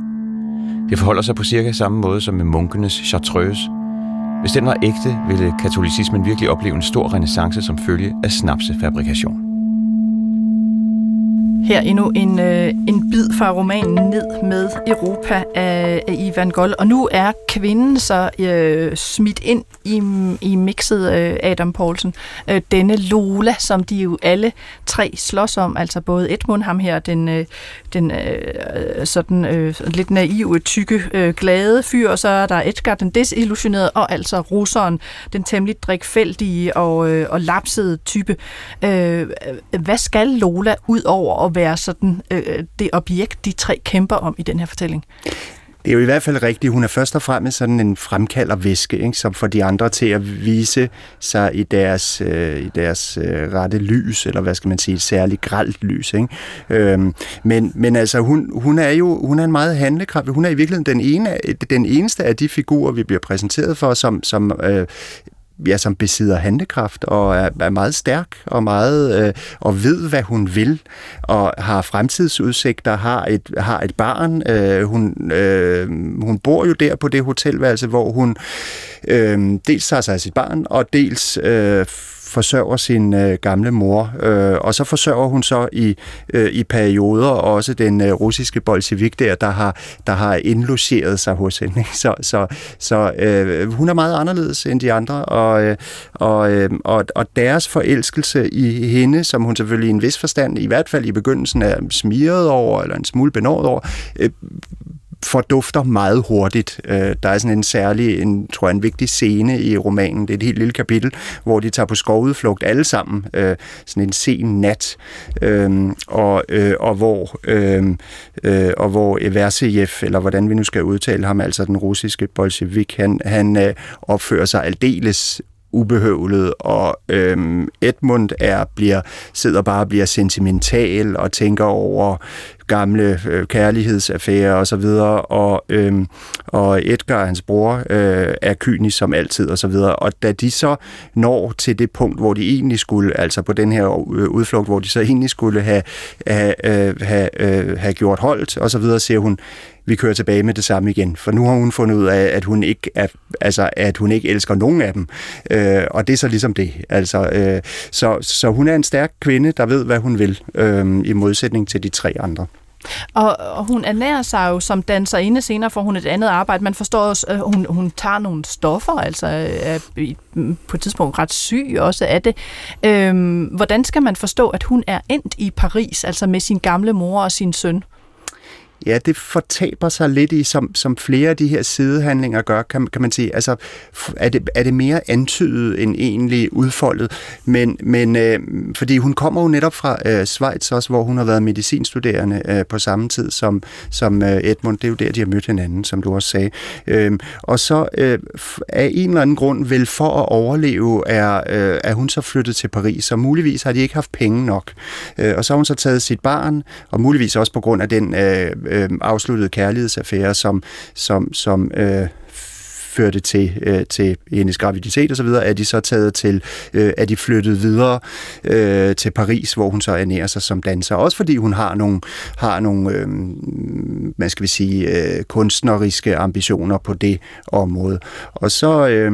Det forholder sig på cirka samme måde som med munkenes chartreuse. Hvis den var ægte, ville katolicismen virkelig opleve en stor renaissance som følge af snapsefabrikation. Her endnu en, øh, en bid fra romanen Ned med Europa af, af Ivan Gold. Og nu er kvinden så øh, smidt ind i, i mixet øh, Adam Poulsen. Øh, denne Lola, som de jo alle tre slås om, altså både Edmund, ham her, den, øh, den øh, sådan øh, lidt naive, tykke, øh, glade fyr, og så er der Edgar, den desillusionerede, og altså russeren, den temmelig drikfældige og, øh, og lapsede type. Øh, hvad skal Lola ud over at være sådan øh, øh, det objekt, de tre kæmper om i den her fortælling? Det er jo i hvert fald rigtigt. Hun er først og fremmest sådan en fremkalder væske, ikke? som får de andre til at vise sig i deres, øh, i deres øh, rette lys, eller hvad skal man sige, et særligt gralt lys. Ikke? Øhm, men, men altså, hun, hun er jo hun er en meget handlekraftig. Hun er i virkeligheden den, ene, den eneste af de figurer, vi bliver præsenteret for, som, som øh, ja, som besidder handekraft og er, er meget stærk og meget øh, og ved hvad hun vil og har fremtidsudsigter, har et har et barn. Øh, hun øh, hun bor jo der på det hotelværelse, hvor hun øh, dels tager sig af sit barn og dels øh, forsørger sin øh, gamle mor, øh, og så forsørger hun så i, øh, i perioder også den øh, russiske bolsjevik der, der har, der har indlogeret sig hos hende. Ikke? Så, så, så øh, hun er meget anderledes end de andre, og, øh, og, øh, og, og deres forelskelse i hende, som hun selvfølgelig i en vis forstand, i hvert fald i begyndelsen er smiret over, eller en smule benådet over, øh, fordufter meget hurtigt. Øh, der er sådan en særlig, en, tror jeg, en vigtig scene i romanen. Det er et helt lille kapitel, hvor de tager på skovudflugt alle sammen. Øh, sådan en sen nat. Øh, og, øh, og hvor, øh, øh, og hvor Eversejev, eller hvordan vi nu skal udtale ham, altså den russiske bolsjevik, han, han øh, opfører sig aldeles ubehøvlet, og øhm, Edmund er, bliver, sidder bare og bliver sentimental og tænker over gamle øh, kærlighedsaffærer og så videre, og, øhm, og Edgar, hans bror, øh, er kynisk som altid og så videre, og da de så når til det punkt, hvor de egentlig skulle, altså på den her øh, udflugt, hvor de så egentlig skulle have, have, øh, have, øh, have gjort holdt og så videre, ser hun, vi kører tilbage med det samme igen. For nu har hun fundet ud af, at hun ikke, er, altså, at hun ikke elsker nogen af dem. Øh, og det er så ligesom det. Altså, øh, så, så hun er en stærk kvinde, der ved, hvad hun vil, øh, i modsætning til de tre andre. Og, og hun ernærer sig jo som danserinde, senere får hun et andet arbejde. Man forstår også, at hun, hun tager nogle stoffer, altså øh, er mm, på et tidspunkt ret syg også af det. Øhm, hvordan skal man forstå, at hun er endt i Paris, altså med sin gamle mor og sin søn? Ja, det fortaber sig lidt i, som, som flere af de her sidehandlinger gør, kan, kan man sige. Altså, er det, er det mere antydet end egentlig udfoldet? Men, men øh, fordi hun kommer jo netop fra øh, Schweiz også, hvor hun har været medicinstuderende øh, på samme tid som, som øh, Edmund. Det er jo der, de har mødt hinanden, som du også sagde. Øh, og så øh, af en eller anden grund, vel for at overleve, er, øh, er hun så flyttet til Paris, og muligvis har de ikke haft penge nok. Øh, og så har hun så taget sit barn, og muligvis også på grund af den øh, øh, afsluttede kærlighedsaffære, som, som, som øh, førte til, øh, til hendes graviditet og så videre, er de så taget til, øh, er de flyttet videre øh, til Paris, hvor hun så ernærer sig som danser. Også fordi hun har nogle, har nogle øh, man skal vi sige, øh, kunstneriske ambitioner på det område. Og så, øh,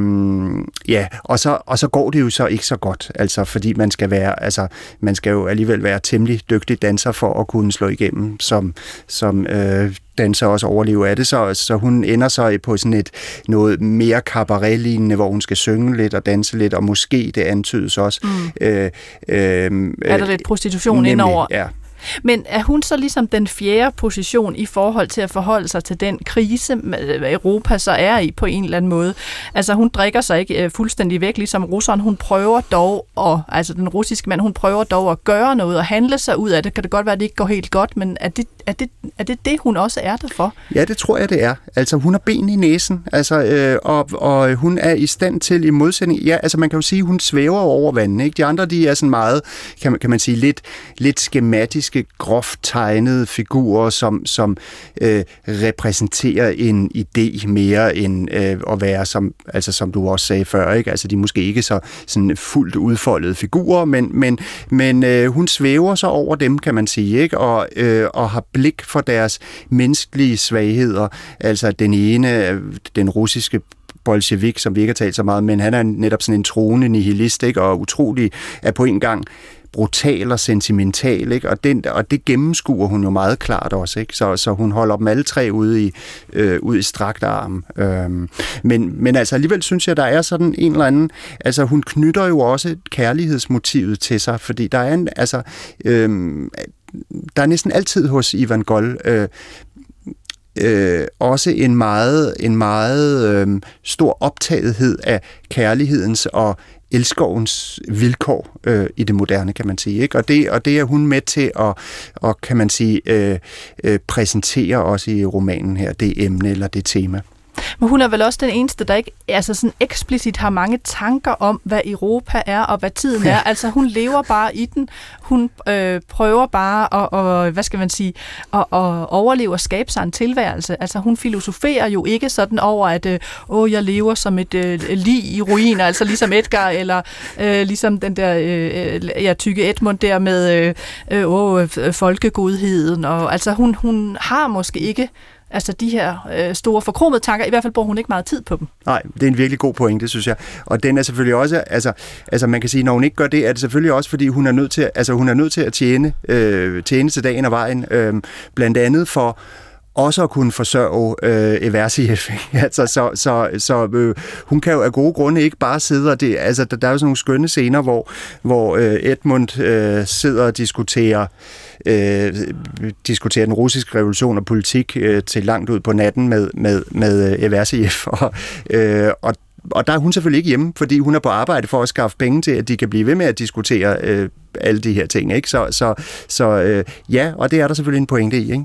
ja, og så, og så går det jo så ikke så godt, altså fordi man skal være, altså man skal jo alligevel være temmelig dygtig danser for at kunne slå igennem som, som øh, danser også overleve af det, så, så hun ender så på sådan et noget mere cabaret hvor hun skal synge lidt og danse lidt, og måske det antydes også. Mm. Øh, øh, er der lidt prostitution nemlig, indover? Ja. Men er hun så ligesom den fjerde position i forhold til at forholde sig til den krise, Europa så er i på en eller anden måde? Altså hun drikker sig ikke øh, fuldstændig væk, ligesom russeren. Hun prøver dog, og, altså den russiske mand, hun prøver dog at gøre noget og handle sig ud af det. Kan det godt være, at det ikke går helt godt, men er det er det, er det det, hun også er der for? Ja, det tror jeg, det er. Altså hun har ben i næsen, altså, øh, og, og hun er i stand til i modsætning, ja, altså man kan jo sige, hun svæver over vandet, ikke? De andre, de er sådan meget, kan man, kan man sige, lidt, lidt skematiske, groft tegnede figurer, som, som øh, repræsenterer en idé mere end øh, at være, som, altså, som du også sagde før, ikke? Altså de er måske ikke så sådan fuldt udfoldede figurer, men, men, men øh, hun svæver så over dem, kan man sige, ikke? Og, øh, og har blik for deres menneskelige svagheder. Altså den ene, den russiske bolsjevik, som vi ikke har talt så meget, men han er netop sådan en troende nihilist, ikke? og utrolig er på en gang brutal og sentimental, ikke? Og, den, og det gennemskuer hun jo meget klart også, ikke? Så, så hun holder dem alle tre ude i, øh, ude i strakt arm. Øhm, men, men altså alligevel synes jeg, der er sådan en eller anden, altså hun knytter jo også kærlighedsmotivet til sig, fordi der er en, altså, øhm, der er næsten altid hos Ivan Goll øh, øh, også en meget, en meget øh, stor optagethed af kærlighedens og elskovens vilkår øh, i det moderne, kan man sige. Ikke? Og, det, og det er hun med til at, og, kan man sige, øh, øh, præsentere også i romanen her, det emne eller det tema. Men hun er vel også den eneste, der ikke altså sådan eksplicit har mange tanker om, hvad Europa er og hvad tiden er. Altså hun lever bare i den. Hun øh, prøver bare at, og, hvad skal man sige, at, at overleve og skabe sig en tilværelse. Altså hun filosoferer jo ikke sådan over, at øh, åh, jeg lever som et øh, lig i ruiner, altså ligesom Edgar, eller øh, ligesom den der øh, ja, tykke Edmund der med øh, øh, folkegodheden. Og, altså hun, hun har måske ikke altså de her øh, store forkromede tanker. I hvert fald bruger hun ikke meget tid på dem. Nej, det er en virkelig god pointe, det synes jeg. Og den er selvfølgelig også, altså, altså man kan sige, når hun ikke gør det, er det selvfølgelig også, fordi hun er nødt til, altså, hun er nødt til at tjene, øh, tjene til dagen og vejen, øh, blandt andet for også at kunne forsørge øh, Eversif. altså, så så, så øh, hun kan jo af gode grunde ikke bare sidde og det, altså, der, der er jo sådan nogle skønne scener, hvor, hvor øh, Edmund øh, sidder og diskuterer øh, diskuterer den russiske revolution og politik øh, til langt ud på natten med, med, med øh, Eversif. Og, øh, og og der er hun selvfølgelig ikke hjemme, fordi hun er på arbejde for at skaffe penge til, at de kan blive ved med at diskutere øh, alle de her ting. Ikke? Så, så, så øh, ja, og det er der selvfølgelig en pointe i. Ikke?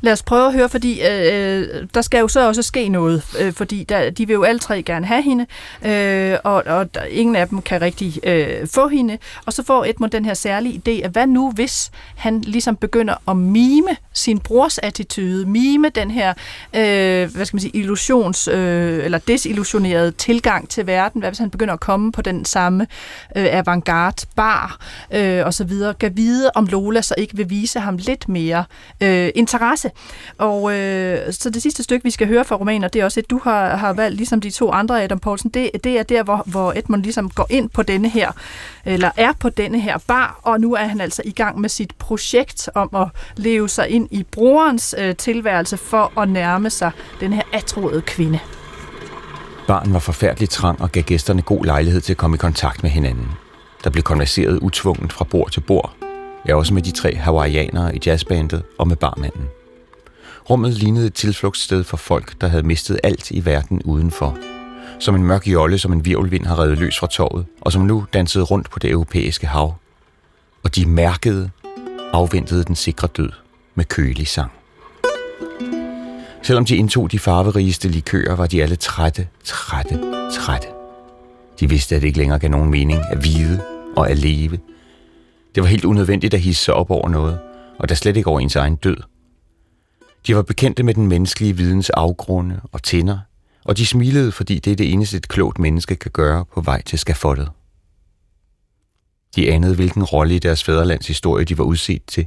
Lad os prøve at høre, fordi øh, øh, der skal jo så også ske noget, øh, fordi der, de vil jo alle tre gerne have hende, øh, og, og der, ingen af dem kan rigtig øh, få hende. Og så får Edmund den her særlige idé, at hvad nu, hvis han ligesom begynder at mime sin brors attitude, mime den her, øh, hvad skal man sige, illusions, øh, eller desillusionerede tilgang til verden, hvad hvis han begynder at komme på den samme øh, avantgarde bar, øh, og så videre, kan vide, om Lola så ikke vil vise ham lidt mere øh, interesse. Og øh, så det sidste stykke, vi skal høre fra romaner, det er også et, du har, har valgt, ligesom de to andre, Adam Poulsen, det, det er der, hvor, hvor Edmund ligesom går ind på denne her, eller er på denne her bar, og nu er han altså i gang med sit projekt om at leve sig ind i brorens øh, tilværelse for at nærme sig den her atroede kvinde. Barn var forfærdeligt trang og gav gæsterne god lejlighed til at komme i kontakt med hinanden. Der blev konverseret utvunget fra bord til bord, Ja, også med de tre hawaiianere i jazzbandet og med barmanden. Rummet lignede et tilflugtssted for folk, der havde mistet alt i verden udenfor. Som en mørk jolle, som en virvelvind har reddet løs fra torvet, og som nu dansede rundt på det europæiske hav. Og de mærkede, afventede den sikre død med kølig sang. Selvom de indtog de farverigeste likører, var de alle trætte, trætte, trætte. De vidste, at det ikke længere gav nogen mening at vide og at leve – det var helt unødvendigt at hisse sig op over noget, og der slet ikke over ens egen død. De var bekendte med den menneskelige videns afgrunde og tænder, og de smilede, fordi det er det eneste et klogt menneske kan gøre på vej til skafottet. De anede, hvilken rolle i deres fædrelands historie de var udset til.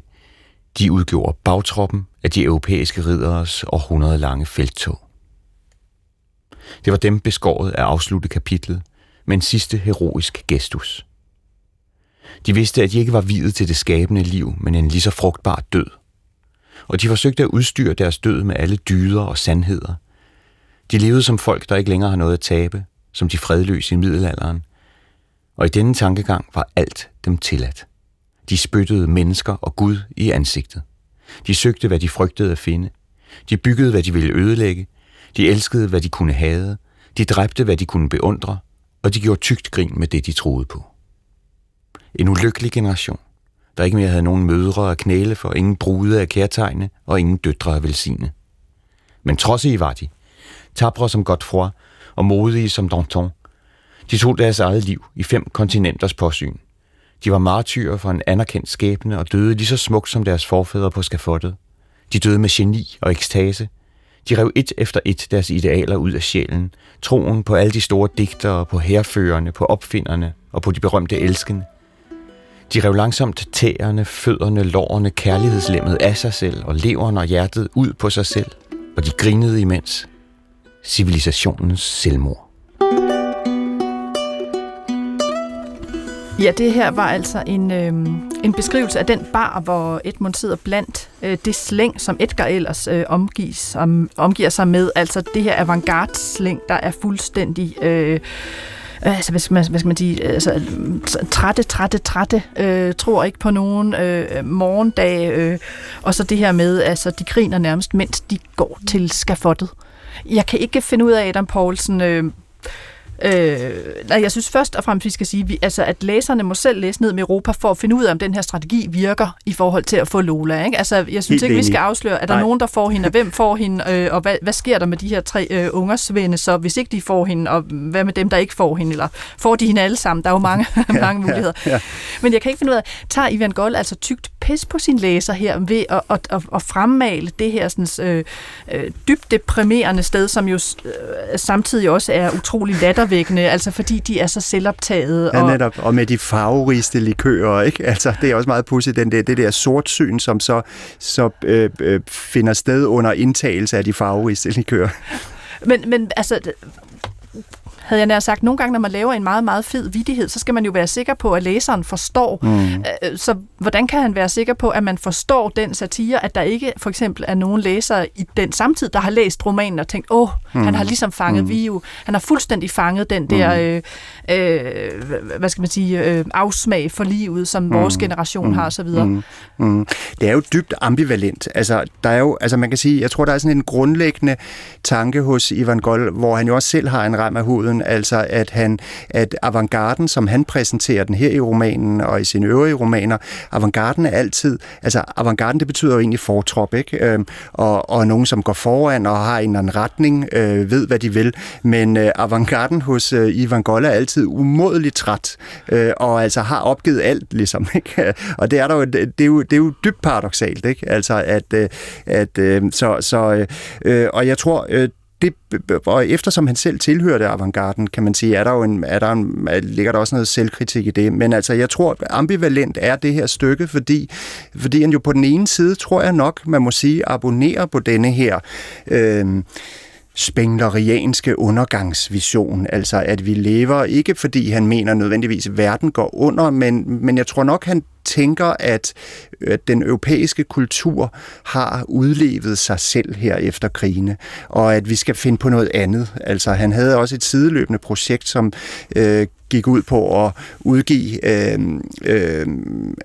De udgjorde bagtroppen af de europæiske ridderes århundrede lange felttog. Det var dem beskåret at afslutte kapitlet med en sidste heroisk gestus. De vidste, at de ikke var videt til det skabende liv, men en lige så frugtbar død. Og de forsøgte at udstyre deres død med alle dyder og sandheder. De levede som folk, der ikke længere har noget at tabe, som de fredløse i middelalderen. Og i denne tankegang var alt dem tilladt. De spyttede mennesker og Gud i ansigtet. De søgte, hvad de frygtede at finde. De byggede, hvad de ville ødelægge. De elskede, hvad de kunne hade. De dræbte, hvad de kunne beundre. Og de gjorde tygt grin med det, de troede på. En ulykkelig generation, der ikke mere havde nogen mødre at knæle for, ingen brude at kærtegne og ingen døtre at velsigne. Men trods i var de, tabre som Godfroy og modige som Danton. De tog deres eget liv i fem kontinenters påsyn. De var martyrer for en anerkendt skæbne og døde lige så smukt som deres forfædre på skafottet. De døde med geni og ekstase. De rev et efter et deres idealer ud af sjælen, troen på alle de store digtere, på herførerne, på opfinderne og på de berømte elskende. De rev langsomt tæerne, fødderne, lårene, kærlighedslemmet af sig selv og leveren og hjertet ud på sig selv, og de grinede imens. Civilisationens selvmord. Ja, det her var altså en, øh, en beskrivelse af den bar, hvor Edmund sidder blandt øh, det slæng, som Edgar ellers øh, omgives, om, omgiver sig med. Altså det her avantgarde-slæng, der er fuldstændig... Øh, Øh, altså, hvad skal man, hvad skal man sige, øh, altså, trætte, trætte, trætte, øh, tror ikke på nogen øh, morgendag, øh, og så det her med, altså, de griner nærmest, mens de går til skafottet. Jeg kan ikke finde ud af, Adam Poulsen, øh, Øh, nej, jeg synes først og fremmest, vi skal sige, vi, altså, at læserne må selv læse ned med Europa for at finde ud af, om den her strategi virker i forhold til at få Lola. Ikke? Altså, jeg synes Helt ikke, vi skal afsløre, at der nogen, der får hende, og hvem får hende, øh, og hvad, hvad sker der med de her tre øh, ungersvende, så hvis ikke de får hende, og hvad med dem, der ikke får hende, eller får de hende alle sammen? Der er jo mange, ja, mange muligheder. Ja, ja. Men jeg kan ikke finde ud af, tager Ivan Gold altså tygt pis på sin læser her ved at, at, at, at fremmale det her sådan, øh, øh, dybt deprimerende sted, som jo øh, samtidig også er utrolig lattervækkende, altså fordi de er så selvoptaget. Ja, netop. Og med de farverigste likører, ikke? Altså, det er også meget pudsigt, den der, det der sortsyn, som så, så øh, øh, finder sted under indtagelse af de farverigste likører. Men, men altså, havde jeg nær sagt, nogle gange, når man laver en meget, meget fed vidighed, så skal man jo være sikker på, at læseren forstår. Mm. Øh, så hvordan kan han være sikker på, at man forstår den satire, at der ikke for eksempel er nogen læsere i den samtid, der har læst romanen og tænkt, åh, mm. han har ligesom fanget mm. Viu. Han har fuldstændig fanget den der, mm. øh, øh, hvad skal man sige, øh, afsmag for livet, som mm. vores generation mm. har osv. Mm. Mm. Det er jo dybt ambivalent. Altså, der er jo, altså man kan sige, jeg tror, der er sådan en grundlæggende tanke hos Ivan Gold, hvor han jo også selv har en rem af huden, Polen, altså at, han, at avantgarden, som han præsenterer den her i romanen og i sine øvrige romaner, avantgarden er altid, altså avantgarden det betyder jo egentlig fortrop, ikke? Øh, og, og nogen, som går foran og har en eller anden retning, øh, ved hvad de vil, men øh, avantgarden hos øh, Ivan Golla er altid umådeligt træt, øh, og altså har opgivet alt, ligesom, ikke? Og det er, der jo, det, er jo, det er jo dybt paradoxalt, ikke? Altså at, øh, at øh, så, så øh, øh og jeg tror, øh, det, og eftersom han selv tilhørte avantgarden, kan man sige, er der jo en, er der en, ligger der også noget selvkritik i det. Men altså, jeg tror, ambivalent er det her stykke, fordi, fordi han jo på den ene side, tror jeg nok, man må sige, abonnerer på denne her... Øh, spenglerianske undergangsvision, altså at vi lever, ikke fordi han mener nødvendigvis, at verden går under, men, men jeg tror nok, han tænker, at, at den europæiske kultur har udlevet sig selv her efter krigene, og at vi skal finde på noget andet. Altså, han havde også et sideløbende projekt, som øh, gik ud på at udgive øh, øh,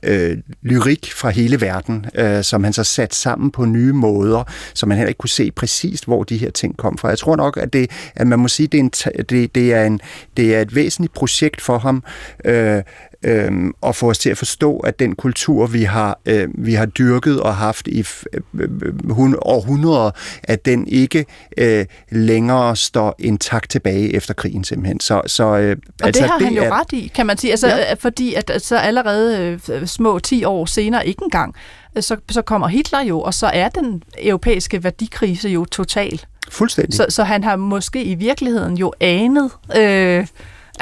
øh, lyrik fra hele verden, øh, som han så satte sammen på nye måder, så man heller ikke kunne se præcist, hvor de her ting kom fra. Jeg tror nok, at, det, at man må sige, at det er, en, det, det er, en, det er et væsentligt projekt for ham, øh, øh, og få os til at forstå, at den kultur, vi har, øh, vi har dyrket og haft i øh, århundreder, at den ikke øh, længere står intakt tilbage efter krigen simpelthen. Så, så, øh, og altså, det har det han jo er, ret i, kan man sige, altså, ja. fordi at så allerede øh, små 10 år senere, ikke engang, så, så kommer Hitler jo, og så er den europæiske værdikrise jo total. Fuldstændig. Så, så han har måske i virkeligheden jo anet... Øh,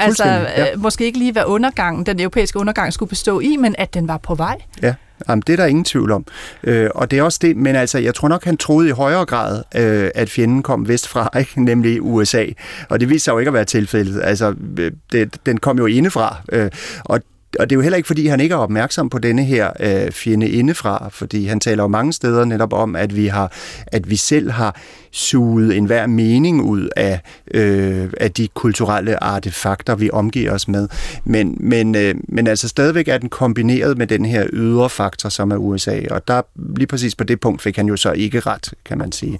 Altså, ja. øh, måske ikke lige, hvad undergangen, den europæiske undergang skulle bestå i, men at den var på vej. Ja. Jamen, det er der ingen tvivl om. Øh, og det er også det, men altså, jeg tror nok, han troede i højere grad, øh, at fjenden kom vestfra, ikke? nemlig USA. Og det viste sig jo ikke at være tilfældet. Altså, øh, det, den kom jo indefra. Øh, og og det er jo heller ikke, fordi han ikke er opmærksom på denne her øh, fjende indefra, fordi han taler jo mange steder netop om, at vi har, at vi selv har suget enhver mening ud af, øh, af de kulturelle artefakter, vi omgiver os med. Men, men, øh, men altså stadigvæk er den kombineret med den her ydre faktor, som er USA, og der lige præcis på det punkt fik han jo så ikke ret, kan man sige.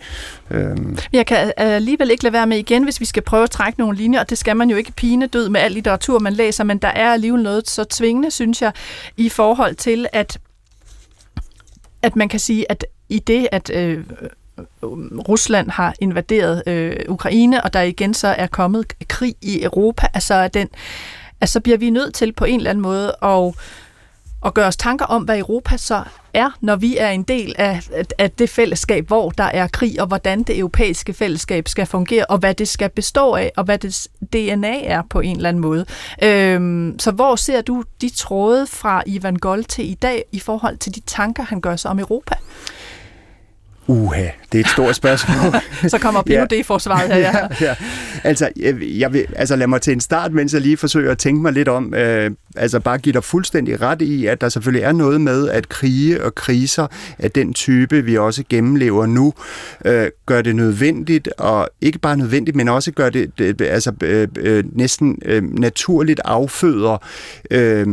Øh. Jeg kan øh, alligevel ikke lade være med igen, hvis vi skal prøve at trække nogle linjer, og det skal man jo ikke pine død med al litteratur, man læser, men der er alligevel noget så tvingende, synes jeg, i forhold til, at at man kan sige, at i det, at øh, Rusland har invaderet øh, Ukraine, og der igen så er kommet krig i Europa, altså, den, altså bliver vi nødt til på en eller anden måde at at gøre os tanker om, hvad Europa så er, når vi er en del af, af det fællesskab, hvor der er krig, og hvordan det europæiske fællesskab skal fungere, og hvad det skal bestå af, og hvad det DNA er på en eller anden måde. Øhm, så hvor ser du de tråde fra Ivan Gold til i dag i forhold til de tanker, han gør sig om Europa? Uha, det er et stort spørgsmål. så kommer PhD-forsvaret her, ja. ja, ja. Altså, jeg, jeg vil, altså, lad mig til en start, mens jeg lige forsøger at tænke mig lidt om, øh, altså bare give dig fuldstændig ret i, at der selvfølgelig er noget med, at krige og kriser af den type, vi også gennemlever nu, øh, gør det nødvendigt, og ikke bare nødvendigt, men også gør det, det altså, øh, øh, næsten øh, naturligt afføder øh,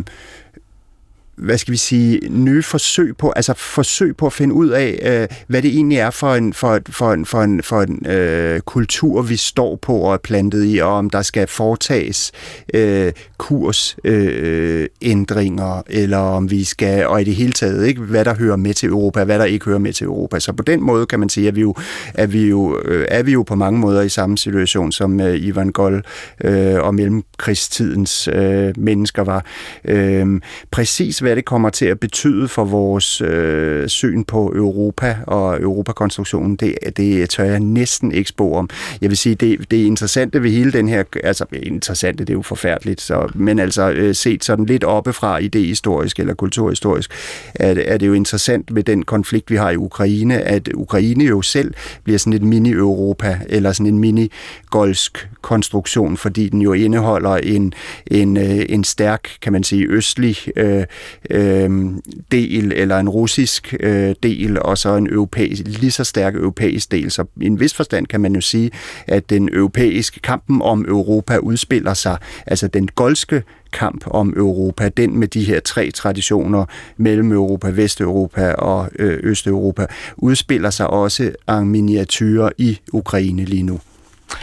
hvad skal vi sige, nye forsøg på, altså forsøg på at finde ud af, øh, hvad det egentlig er for en, for, for en, for en, for en øh, kultur, vi står på og er plantet i, og om der skal foretages øh, kursændringer, øh, eller om vi skal, og i det hele taget, ikke, hvad der hører med til Europa, hvad der ikke hører med til Europa. Så på den måde kan man sige, at vi jo, at vi jo, øh, er vi jo på mange måder i samme situation, som øh, Ivan Gol øh, og mellemkrigstidens øh, mennesker var. Øh, præcis hvad det kommer til at betyde for vores øh, syn på Europa og Europakonstruktionen, det, det tør jeg næsten ikke spå om. Jeg vil sige, det, det interessante ved hele den her, altså interessante, det er jo forfærdeligt, så, men altså øh, set sådan lidt oppefra idehistorisk eller kulturhistorisk, er, er det jo interessant med den konflikt, vi har i Ukraine, at Ukraine jo selv bliver sådan et mini-Europa, eller sådan en mini-golsk konstruktion, fordi den jo indeholder en, en, øh, en stærk, kan man sige, østlig øh, øh, del, eller en russisk øh, del, og så en europæisk, lige så stærk europæisk del. Så i en vis forstand kan man jo sige, at den europæiske kampen om Europa udspiller sig, altså den golske kamp om Europa, den med de her tre traditioner, mellem Europa, Vesteuropa og øh, Østeuropa, udspiller sig også en miniatyr i Ukraine lige nu.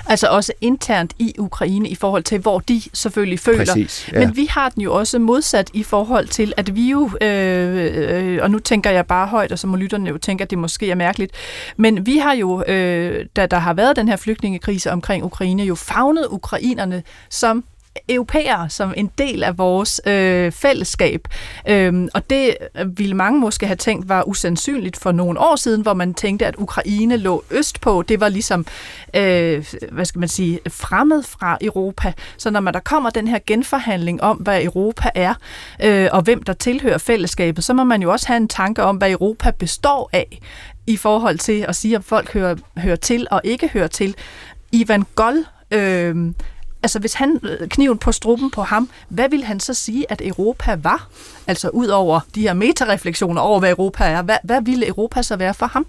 Altså også internt i Ukraine i forhold til, hvor de selvfølgelig føler. Præcis, ja. Men vi har den jo også modsat i forhold til, at vi jo, øh, øh, og nu tænker jeg bare højt, og så må lytterne jo tænke, at det måske er mærkeligt, men vi har jo, øh, da der har været den her flygtningekrise omkring Ukraine, jo fagnet ukrainerne som europæere som en del af vores øh, fællesskab. Øhm, og det øh, ville mange måske have tænkt var usandsynligt for nogle år siden, hvor man tænkte, at Ukraine lå østpå. Det var ligesom, øh, hvad skal man sige, fremmed fra Europa. Så når man der kommer den her genforhandling om, hvad Europa er, øh, og hvem der tilhører fællesskabet, så må man jo også have en tanke om, hvad Europa består af i forhold til at sige, om folk hører, hører til og ikke hører til. Ivan Gol øh, altså hvis han øh, kniven på struben på ham, hvad vil han så sige, at Europa var? Altså ud over de her metarefleksioner over, hvad Europa er. Hvad, hvad ville Europa så være for ham?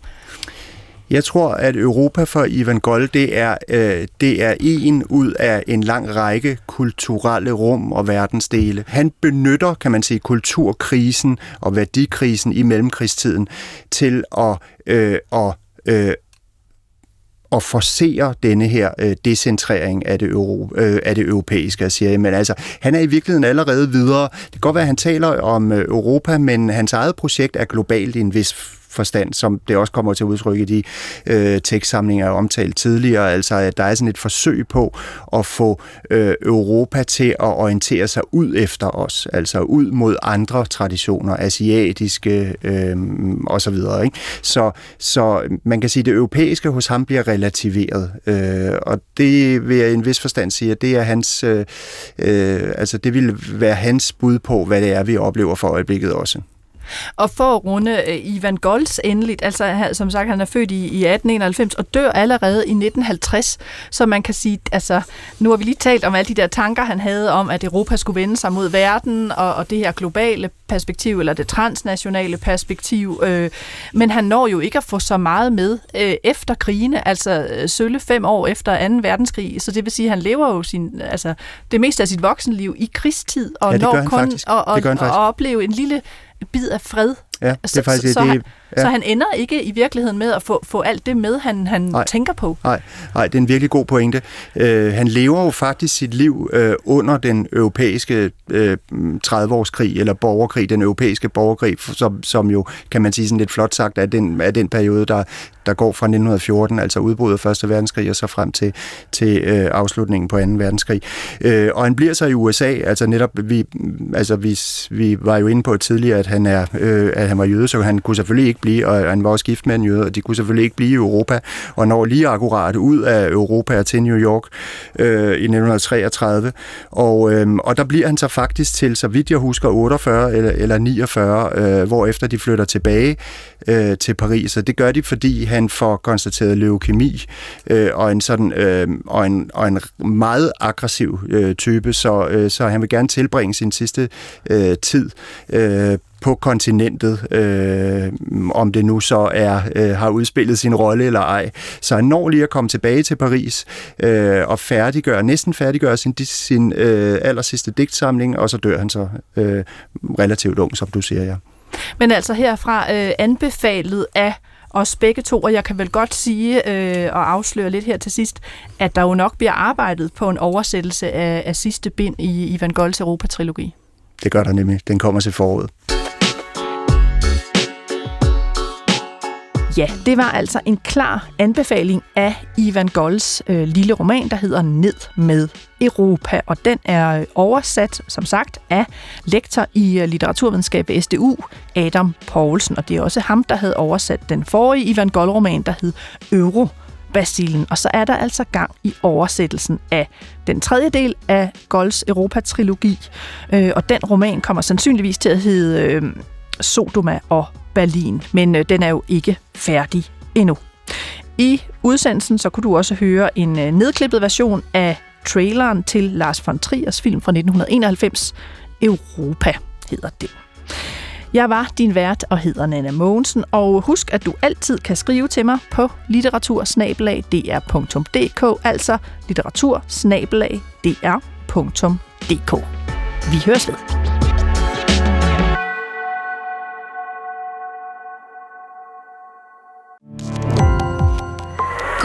Jeg tror, at Europa for Ivan Gold, det er, øh, det er en ud af en lang række kulturelle rum og verdensdele. Han benytter, kan man sige, kulturkrisen og værdikrisen i mellemkrigstiden til at, øh, at øh, at forsere denne her øh, decentrering af det, euro, øh, af det europæiske, siger Men altså, han er i virkeligheden allerede videre. Det kan godt være, at han taler om øh, Europa, men hans eget projekt er globalt i en vis forstand, som det også kommer til at udtrykke i de øh, tekstsamlinger, jeg omtalt tidligere. Altså, at der er sådan et forsøg på at få øh, Europa til at orientere sig ud efter os, altså ud mod andre traditioner, asiatiske øh, og så videre. Ikke? Så, så man kan sige, at det europæiske hos ham bliver relativeret, øh, og det vil jeg i en vis forstand sige, at det er hans, øh, øh, altså det vil være hans bud på, hvad det er, vi oplever for øjeblikket også. Og for at runde øh, Ivan Golds endeligt, altså som sagt, han er født i, i 1891 og dør allerede i 1950, så man kan sige, altså nu har vi lige talt om alle de der tanker, han havde om, at Europa skulle vende sig mod verden, og, og det her globale perspektiv, eller det transnationale perspektiv, øh, men han når jo ikke at få så meget med øh, efter krigene, altså øh, sølle fem år efter 2. verdenskrig, så det vil sige, at han lever jo sin, altså, det meste af sit voksenliv i krigstid, og ja, når kun og opleve en lille bid af fred. Ja, det er faktisk så, så, det. Han, ja. så han ender ikke i virkeligheden med at få, få alt det med, han, han nej, tænker på. Nej, nej, det er en virkelig god pointe. Uh, han lever jo faktisk sit liv uh, under den europæiske uh, 30-årskrig, eller borgerkrig, den europæiske borgerkrig, som, som jo, kan man sige sådan lidt flot sagt, er den, er den periode, der, der går fra 1914, altså udbruddet af 1. verdenskrig, og så frem til, til øh, afslutningen på 2. verdenskrig. Øh, og han bliver så i USA, altså netop, vi, altså vi, vi var jo inde på tidligere, at han, er, øh, at han var jøde, så han kunne selvfølgelig ikke blive, og han var også gift med en jøde, og de kunne selvfølgelig ikke blive i Europa, og når lige akkurat ud af Europa til New York øh, i 1933, og, øh, og der bliver han så faktisk til, så vidt jeg husker, 48 eller, eller 49, øh, hvor efter de flytter tilbage øh, til Paris, og det gør de, fordi han får konstateret leukemi øh, og en sådan øh, og en, og en meget aggressiv øh, type, så, øh, så han vil gerne tilbringe sin sidste øh, tid øh, på kontinentet, øh, om det nu så er øh, har udspillet sin rolle eller ej. Så han når lige at komme tilbage til Paris øh, og færdiggøre, næsten færdiggøre sin, sin øh, aller sidste digtsamling, og så dør han så øh, relativt ung, som du siger, ja. Men altså herfra øh, anbefalet af os begge to, og jeg kan vel godt sige øh, og afsløre lidt her til sidst, at der jo nok bliver arbejdet på en oversættelse af, af sidste bind i Ivan Golds Europa-trilogi. Det gør der nemlig. Den kommer til foråret. Ja, det var altså en klar anbefaling af Ivan Golds øh, lille roman, der hedder Ned med Europa, og den er øh, oversat, som sagt, af lektor i øh, litteraturvidenskab ved SDU, Adam Poulsen, og det er også ham, der havde oversat den forrige Ivan Gold-roman, der hed Euro. Basilen. Og så er der altså gang i oversættelsen af den tredje del af Golds Europa-trilogi. Øh, og den roman kommer sandsynligvis til at hedde øh, Sodoma og Berlin, men øh, den er jo ikke færdig endnu. I udsendelsen så kunne du også høre en øh, nedklippet version af traileren til Lars von Triers film fra 1991, Europa hedder det. Jeg var din vært og hedder Nana Mogensen, og husk, at du altid kan skrive til mig på litteratursnabelag.dr.dk, altså litteratursnabelag.dr.dk. Vi høres ved.